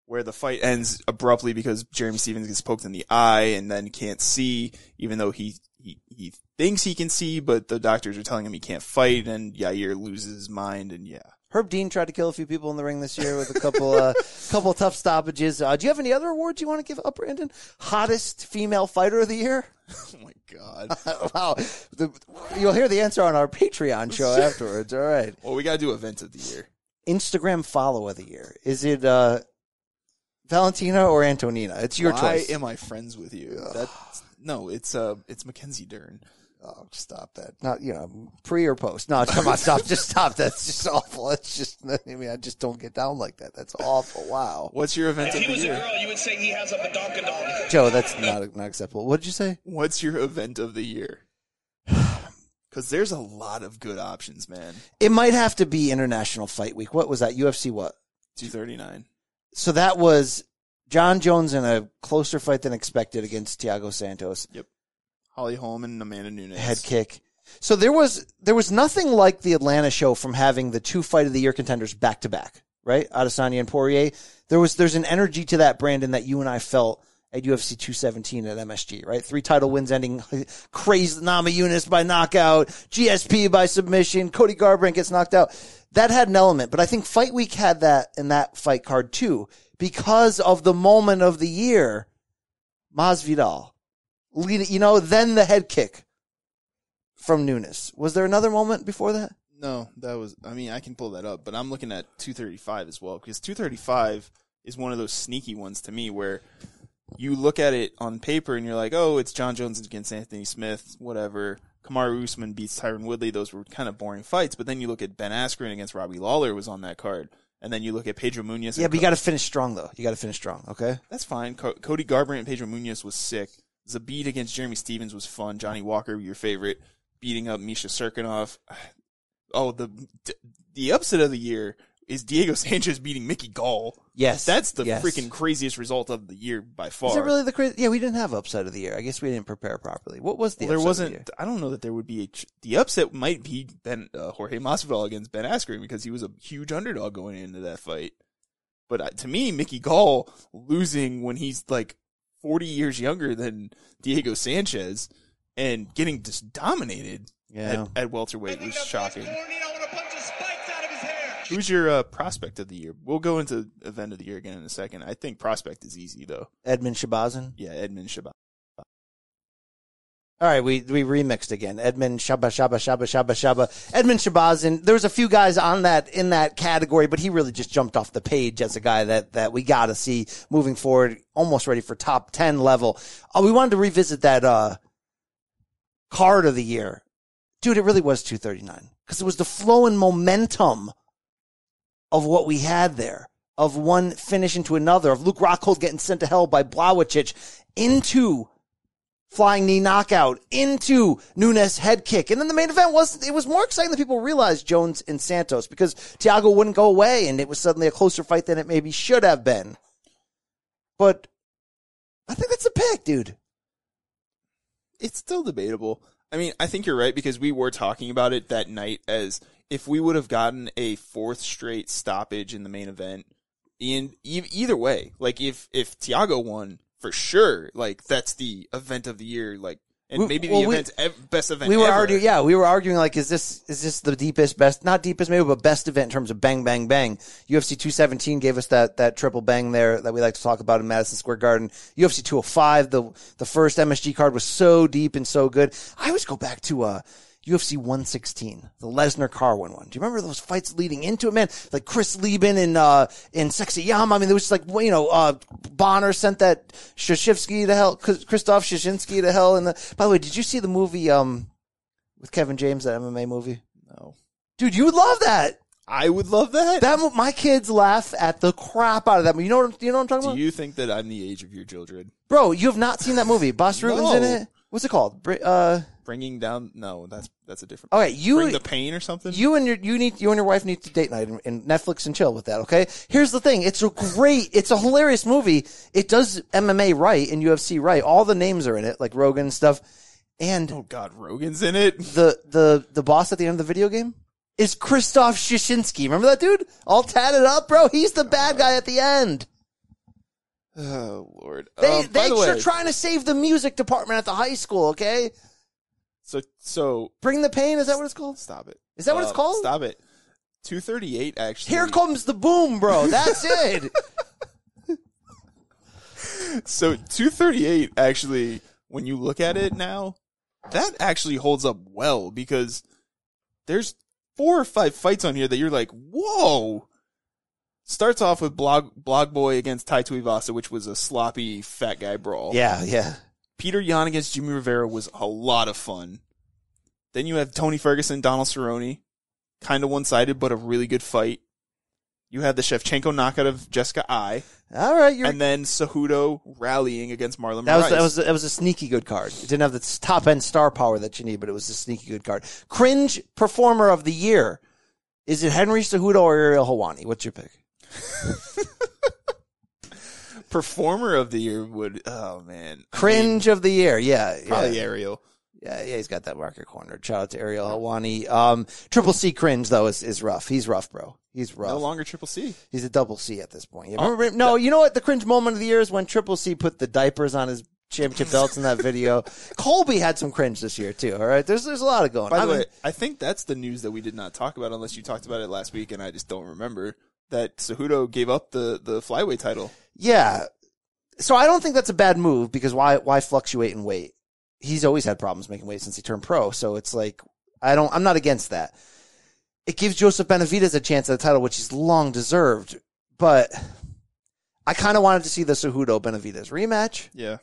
S2: Where the fight ends abruptly because Jeremy Stephens gets poked in the eye and then can't see, even though he, he, he thinks he can see, but the doctors are telling him he can't fight and Yair loses his mind and yeah.
S1: Herb Dean tried to kill a few people in the ring this year with a couple uh, couple tough stoppages. Uh, do you have any other awards you want to give up, Brandon? Hottest female fighter of the year?
S2: Oh my god.
S1: wow. The, you'll hear the answer on our Patreon show afterwards. All right.
S2: Well, we gotta do event of the year.
S1: Instagram follow of the year. Is it uh, Valentina or Antonina? It's your
S2: Why
S1: choice.
S2: am I friends with you? That's, no, it's, uh, it's Mackenzie Dern.
S1: Oh, stop that. Not, you know, pre or post. No, come on, stop. Just stop. That's just awful. That's just, I mean, I just don't get down like that. That's awful. Wow.
S2: What's your event
S3: If
S2: of the year?
S3: If he
S2: the
S3: was a girl, you would say he has a badonkadonk.
S1: Joe, that's not, not acceptable. What did you say?
S2: What's your event of the year? Because there's a lot of good options, man.
S1: It might have to be International Fight Week. What was that? UFC what?
S2: 239.
S1: So that was Jon Jones in a closer fight than expected against Thiago Santos.
S2: Yep. Holly Holm and Amanda Nunes.
S1: Head kick. So there was there was nothing like the Atlanta show from having the two fight of the year contenders back to back, right? Adesanya and Poirier. There was there's an energy to that Brandon that you and I felt at UFC 217 at MSG, right? Three title wins ending crazy Namajunas by knockout, GSP by submission, Cody Garbrandt gets knocked out. That had an element, but I think Fight Week had that in that fight card too because of the moment of the year. Masvidal, you know, then the head kick from Nunes. Was there another moment before that?
S2: No, that was. I mean, I can pull that up, but I'm looking at 235 as well because 235 is one of those sneaky ones to me where you look at it on paper and you're like, oh, it's Jon Jones against Anthony Smith, whatever. Kamaru Usman beats Tyron Woodley. Those were kind of boring fights. But then you look at Ben Askren against Robbie Lawler was on that card, and then you look at Pedro Munhoz.
S1: Yeah, but you got to finish strong though. You got to finish strong. Okay.
S2: That's fine. Co- Cody Garbrandt and Pedro Munhoz was sick. Zabit against Jeremy Stephens was fun. Johnny Walker, your favorite, beating up Misha Cirkunov. Oh, the the upset of the year is Diego Sanchez beating Mickey Gall.
S1: Yes,
S2: that's the
S1: yes.
S2: freaking craziest result of the year by far.
S1: Is it really the crazy? Yeah, we didn't have upset of the year. I guess we didn't prepare properly. What was the?
S2: Well, there
S1: upset of the year?
S2: wasn't. I don't know that there would be a. Ch- the upset might be Ben uh, Jorge Masvidal against Ben Askren because he was a huge underdog going into that fight. But uh, to me, Mickey Gall losing when he's like forty years younger than Diego Sanchez and getting just dominated
S1: Yeah.
S2: at, at welterweight was shocking. Who's your uh, prospect of the year? We'll go into event of the year again in a second. I think prospect is easy though.
S1: Edmen Shahbazyan.
S2: Yeah, Edmund Shabbat.
S1: All right, we we remixed again. Edmund Shaba Shaba Shaba Shaba Shaba. Edmen Shahbazyan. There was a few guys on that in that category, but he really just jumped off the page as a guy that that we got to see moving forward. Almost ready for top ten level. Uh, we wanted to revisit that uh, card of the year. dude, it really was 239 because it was the flow and momentum of what we had there, of one finish into another, of Luke Rockhold getting sent to hell by Blachowicz into flying knee knockout into Nunes head kick. And then the main event was, it was more exciting than people realized Jones and Santos because Thiago wouldn't go away and it was suddenly a closer fight than it maybe should have been. But I think that's a pick, dude.
S2: It's still debatable. I mean, I think you're right because we were talking about it that night as if we would have gotten a fourth straight stoppage in the main event, in e- either way, like if if Thiago won for sure, like that's the event of the year, like and
S1: We-
S2: maybe
S1: well,
S2: the
S1: we-
S2: event ev- best event.
S1: we were arguing, yeah, we were arguing like, is this, is this the deepest, best, not deepest maybe, but best event in terms of bang, bang, bang. UFC 217 gave us that, that triple bang there that we like to talk about in Madison Square Garden. UFC 205, the, the first MSG card was so deep and so good. I always go back to, uh, UFC 116, the Lesnar Carwin one. Do you remember those fights leading into it, man? Like Chris Leben and, uh, and Sexyama. I mean, there was just like, you know, uh, Bonner sent that Soszynski to hell, Christoph Soszynski to hell. And the, by the way, did you see the movie, um, with Kevin James, that MMA movie?
S2: No.
S1: Dude, you would love that.
S2: I would love that.
S1: That my kids laugh at the crap out of that. movie. You know what? You know what I'm talking
S2: Do
S1: about, Do
S2: you think that I'm the age of your children?
S1: bro? You have not seen that movie. Bas Rutten's in it. What's it called? Uh,
S2: Bringing down? No, that's that's a different.
S1: Okay, you-
S2: bring the pain or something.
S1: you and your you need you and your wife need to date night and, and Netflix and chill with that. Okay. Here's the thing. It's a great. It's a hilarious movie. It does MMA right and UFC right. All the names are in it, like Rogan and stuff. And
S2: oh God, Rogan's in it.
S1: the the the boss at the end of the video game is Christoph Soszynski. Remember that dude? All tatted up, bro. He's the bad guy at the end.
S2: Oh Lord.
S1: They
S2: Um,
S1: they
S2: the
S1: are trying to save the music department at the high school. Okay,
S2: so so
S1: bring the pain. Is that what it's called?
S2: stop it.
S1: Is that what it's
S2: Uh,
S1: called?
S2: Stop it. Two thirty eight actually.
S1: Here comes the boom, bro. That's it.
S2: So 238 actually, when you look at it now, that actually holds up well because there's four or five fights on here that you're like, whoa. Starts off with Blog Blog Boy against Tai Tuivasa, which was a sloppy fat guy brawl.
S1: yeah, yeah.
S2: Peter Yan against Jimmy Rivera was a lot of fun. Then you have Tony Ferguson, Donald Cerrone, kind of one sided, but a really good fight. You had the Shevchenko knockout of Jessica Eye,
S1: All right, you're.
S2: and then Cejudo rallying against Marlon
S1: that was that was that was a sneaky good card. It didn't have the top end star power that you need, but it was a sneaky good card. Cringe performer of the year. Is it Henry Cejudo or Ariel Helwani? What's your pick?
S2: Performer of the year would. Oh man,
S1: Cringe of the year. Yeah, yeah.
S2: probably Ariel.
S1: Yeah, yeah, he's got that market cornered. Shout out to Ariel Helwani. Um, triple C cringe though is, is rough. He's rough, bro. He's rough.
S2: No longer Triple C.
S1: He's a double C at this point. Yeah,
S2: Oh,
S1: remember- no, you know what? The cringe moment of the year is when Triple C put the diapers on his championship belts in that video. Colby had some cringe this year too. All right, there's there's a lot of going.
S2: By
S1: I
S2: the
S1: mean,
S2: way, I think that's the news that we did not talk about unless you talked about it last week and I just don't remember. That Cejudo gave up the, the flyweight title.
S1: Yeah. So I don't think that's a bad move because why why fluctuate in weight? He's always had problems making weight since he turned pro. So it's like I don't I'm not against that. It gives Joseph Benavidez a chance at the title, which he's long deserved. But I kind of wanted to see the Cejudo Benavidez rematch.
S2: Yeah.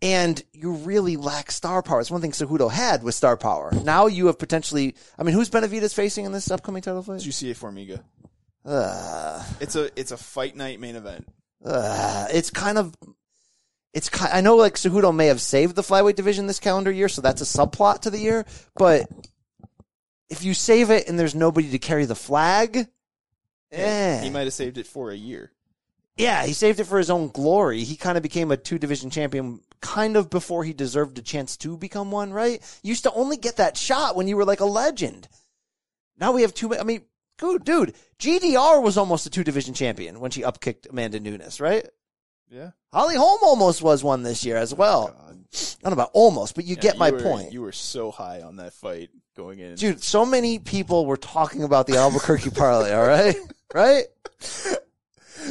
S1: and you really lack star power. It's one thing Cejudo had with star power. Now you have potentially. I mean, who's Benavidez facing in this upcoming title fight?
S2: GCA Formiga.
S1: Uh,
S2: It's a it's a fight night main event.
S1: Uh, it's kind of. It's kind. I know like Cejudo may have saved the flyweight division this calendar year, so that's a subplot to the year. But if you save it and there's nobody to carry the flag, eh.
S2: He might have saved it for a year.
S1: Yeah, he saved it for his own glory. He kind of became a two division champion kind of before he deserved a chance to become one, right? You used to only get that shot when you were like a legend. Now we have two. I mean, dude, dude, GDR was almost a two division champion when she upkicked Amanda Nunes, right?
S2: Yeah.
S1: Holly Holm almost was one this year as well. I don't know about almost, but you
S2: Yeah,
S1: get my
S2: you were-
S1: point.
S2: You were so high on that fight going in.
S1: Dude, so many people were talking about the Albuquerque parlay, all right? Right?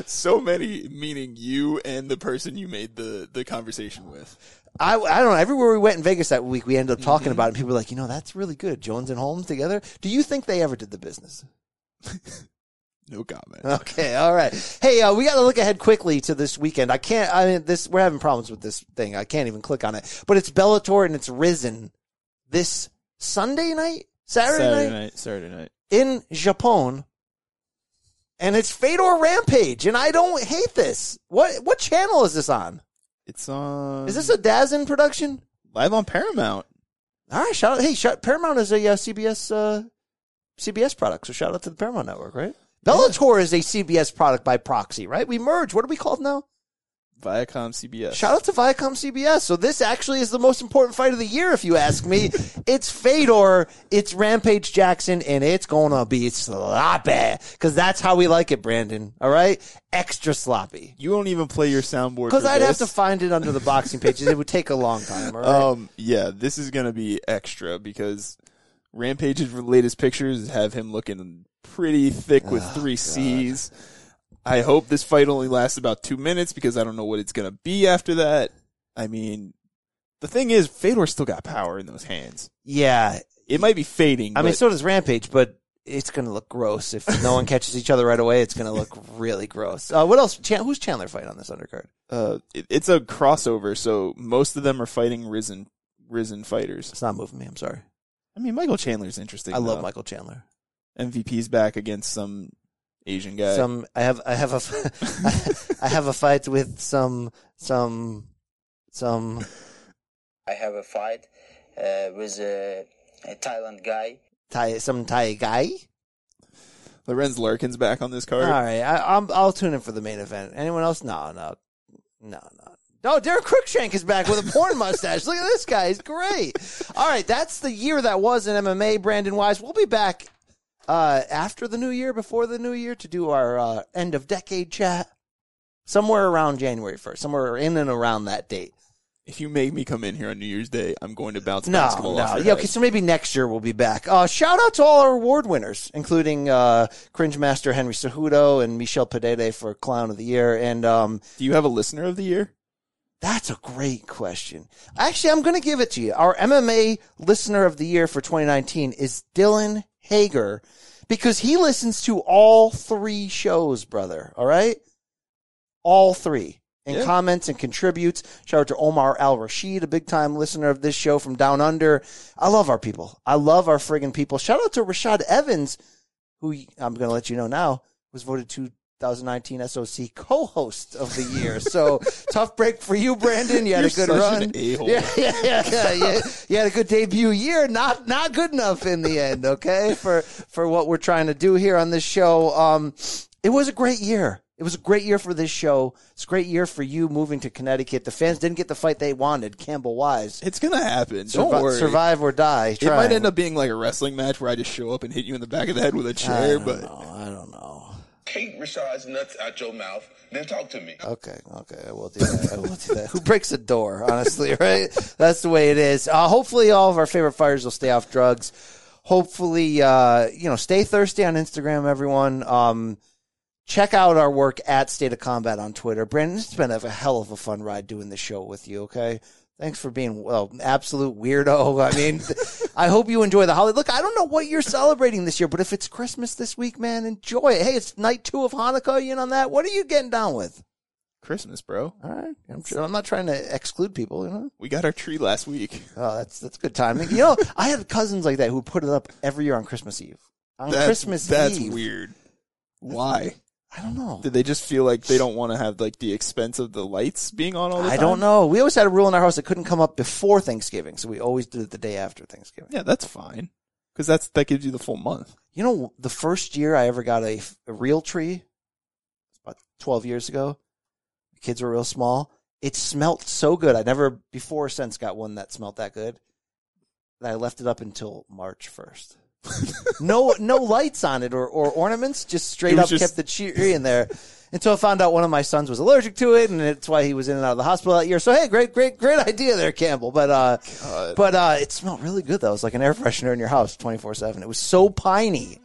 S2: So many, meaning you and the person you made the, the conversation with.
S1: I, I don't know. Everywhere we went in Vegas that week, we ended up talking
S2: Mm-hmm.
S1: about it. People were like, you know, that's really good. Jones and Holmes together. Do you think they ever did the business?
S2: No comment.
S1: Okay. All right. Hey, uh, we got to look ahead quickly to this weekend. I can't, I mean, this, we're having problems with this thing. I can't even click on it, but it's Bellator and it's Rizin this Sunday night, Saturday,
S2: Saturday
S1: night,
S2: night. Saturday night.
S1: in Japan. And it's Fedor Rampage, and I don't hate this. What what channel is this on?
S2: It's on.
S1: Is this a DAZN production?
S2: live on Paramount?
S1: All right, shout out. Hey, shout, Paramount is a uh, CBS uh, CBS product, so shout out to the Paramount Network, right? Bellator is a CBS product by proxy, right? We merged. What are we called now?
S2: Viacom CBS.
S1: Shout out to Viacom CBS. So this actually is the most important fight of the year, if you ask me. it's Fedor, it's Rampage Jackson, and it's gonna be sloppy because that's how we like it, Brandon. All right, extra sloppy.
S2: You won't even play your soundboard
S1: Because I'd have to find it under the boxing pages. It would take a long time. All right.
S2: Um, yeah, this is gonna be extra because Rampage's latest pictures have him looking pretty thick with
S1: Oh,
S2: three C's. I hope this fight only lasts about two minutes because I don't know what it's gonna be after that. I mean, the thing is, Fedor still got power in those hands.
S1: yeah,
S2: It might be fading.
S1: I mean, so does Rampage, but it's going to look gross if no one catches each other right away. It's going to look really gross. Uh, what else? Chan- who's Chandler fighting on this undercard?
S2: uh, it, it's a crossover, so most of them are fighting Rizin Rizin fighters.
S1: It's not moving me. I'm sorry.
S2: I mean, Michael Chandler's interesting.
S1: I love
S2: though.
S1: Michael Chandler.
S2: MVP's back against some Asian guy.
S1: Some I have I have a I have a fight with some some some
S9: I have a fight uh, with a, a Thailand guy.
S1: Thai some Thai guy.
S2: Lorenz Larkin's back on this card.
S1: All right, I, I'm, I'll tune in for the main event. Anyone else? No, no, no, no. No, Derek Cruickshank is back with a porn mustache. Look at this guy; he's great. All right, that's the year that was in MMA. Brandon Wise, we'll be back uh, after the new year, before the new year, to do our uh, end of decade chat. Somewhere around January first, somewhere in and around that date.
S2: If you make me come in here on New Year's Day, I'm going to bounce
S1: No,
S2: basketball off
S1: no.
S2: your
S1: Yeah,
S2: head.
S1: okay, so maybe next year we'll be back. Uh, shout out to all our award winners, including uh, Cringe Master Henry Cejudo and Michelle Pedede for Clown of the Year. And um,
S2: Do you have a listener of the year?
S1: That's a great question. Actually, I'm going to give it to you. Our MMA listener of the year for 2019 is Dylan Hager because he listens to all three shows, brother. All right? All three. And
S2: Yeah.
S1: comments and contributes. Shout out to Omar Al Rashid, a big time listener of this show from down under. I love our people. I love our friggin' people. Shout out to Rashad Evans, who I'm going to let you know now was voted 2019 SOC co-host of the year. So tough break for you, Brandon. You had
S2: You're
S1: a good
S2: such
S1: run.
S2: an.
S1: Yeah, yeah, yeah, yeah, yeah. You had a good debut year. Not not good enough in the end. Okay, for for what we're trying to do here on this show. Um, it was a great year. It was a great year for this show. It's a great year for you moving to Connecticut. The fans didn't get the fight they wanted. Campbell Wise.
S2: It's gonna happen. Don't worry.
S1: Survive or die.
S2: It might end up being like a wrestling match where I just show up and hit you in the back of the head with a chair, but
S1: know. I don't know.
S7: Take Rashad's nuts out your mouth, then talk to me.
S1: Okay, okay, I will do that. I will do that. Who breaks a door? Honestly, right? That's the way it is. Uh, hopefully, all of our favorite fighters will stay off drugs. Hopefully, uh, you know, stay thirsty on Instagram, everyone. Um, check out our work at State of Combat on Twitter. Brandon, it's been a hell of a fun ride doing this show with you. Okay. Thanks for being well, absolute weirdo. I mean, I hope you enjoy the holiday. Look, I don't know what you're celebrating this year, but if it's Christmas this week, man, enjoy it. Hey, it's night two of Hanukkah. You in on that? What are you getting down with?
S2: Christmas, bro.
S1: All right, I'm sure. I'm not trying to exclude people. You know.
S2: We got our tree last week.
S1: Oh, that's that's good timing. You know, I had cousins like that who put it up every year on Christmas Eve. On
S2: That's,
S1: Christmas
S2: that's
S1: Eve.
S2: weird. Why?
S1: I don't know.
S2: Did they just feel like they don't want to have like the expense of the lights being on all the
S1: I
S2: time?
S1: I don't know. We always had a rule in our house that couldn't come up before Thanksgiving, so we always did it the day after Thanksgiving.
S2: Yeah, that's fine. Because that's that gives you the full month.
S1: You know, the first year I ever got a, a real tree, about 12 years ago, the kids were real small. It smelt so good. I never before or since got one that smelt that good that I left it up until March 1st. no, no lights on it or, or ornaments, just straight up
S2: just-
S1: kept the tree in there. Until I found out one of my sons was allergic to it, and it's why he was in and out of the hospital that year. So hey, great, great, great idea there, Campbell. But uh, but uh, it smelled really good though. It was like an air freshener in your house, twenty four seven. It was so piney.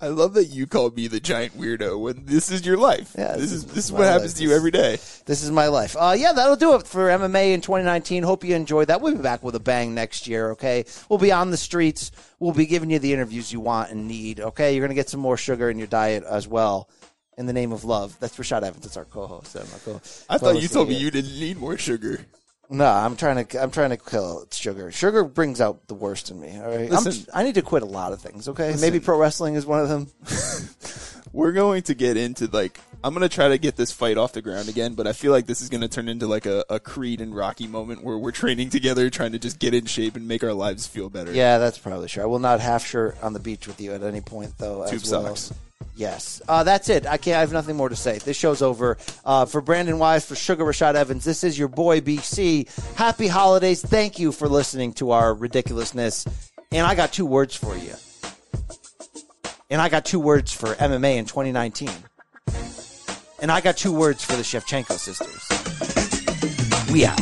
S2: I love that you called me the giant weirdo when this is your life.
S1: Yeah,
S2: this is this is what happens
S1: life.
S2: to you every day.
S1: This is my life. Uh, yeah, that'll do it for MMA in 2019. Hope you enjoyed that. We'll be back with a bang next year, okay? We'll be on the streets. We'll be giving you the interviews you want and need, okay? You're going to get some more sugar in your diet as well. In the name of love. That's Rashad Evans. It's our co-host. I'm co-
S2: I thought you told me you didn't need more sugar.
S1: No, I'm trying to. I'm trying to kill sugar. Sugar brings out the worst in me. All right, I'm- I need to quit a lot of things. Okay,
S2: Listen.
S1: maybe pro wrestling is one of them.
S2: We're going to get into like I'm gonna try to get this fight off the ground again, but I feel like this is gonna turn into like a, a Creed and Rocky moment where we're training together, trying to just get in shape and make our lives feel better.
S1: Yeah, that's probably sure. I will not half shirt on the beach with you at any point, though. as
S2: Tube
S1: well.
S2: socks.
S1: Yes, uh, that's it. I can't. I have nothing more to say. This show's over. Uh, for Brandon Wise, for Sugar Rashad Evans, this is your boy BC. Happy holidays. Thank you for listening to our ridiculousness. And I got two words for you. And I got two words for MMA in 2019. And I got two words for the Shevchenko sisters. We out.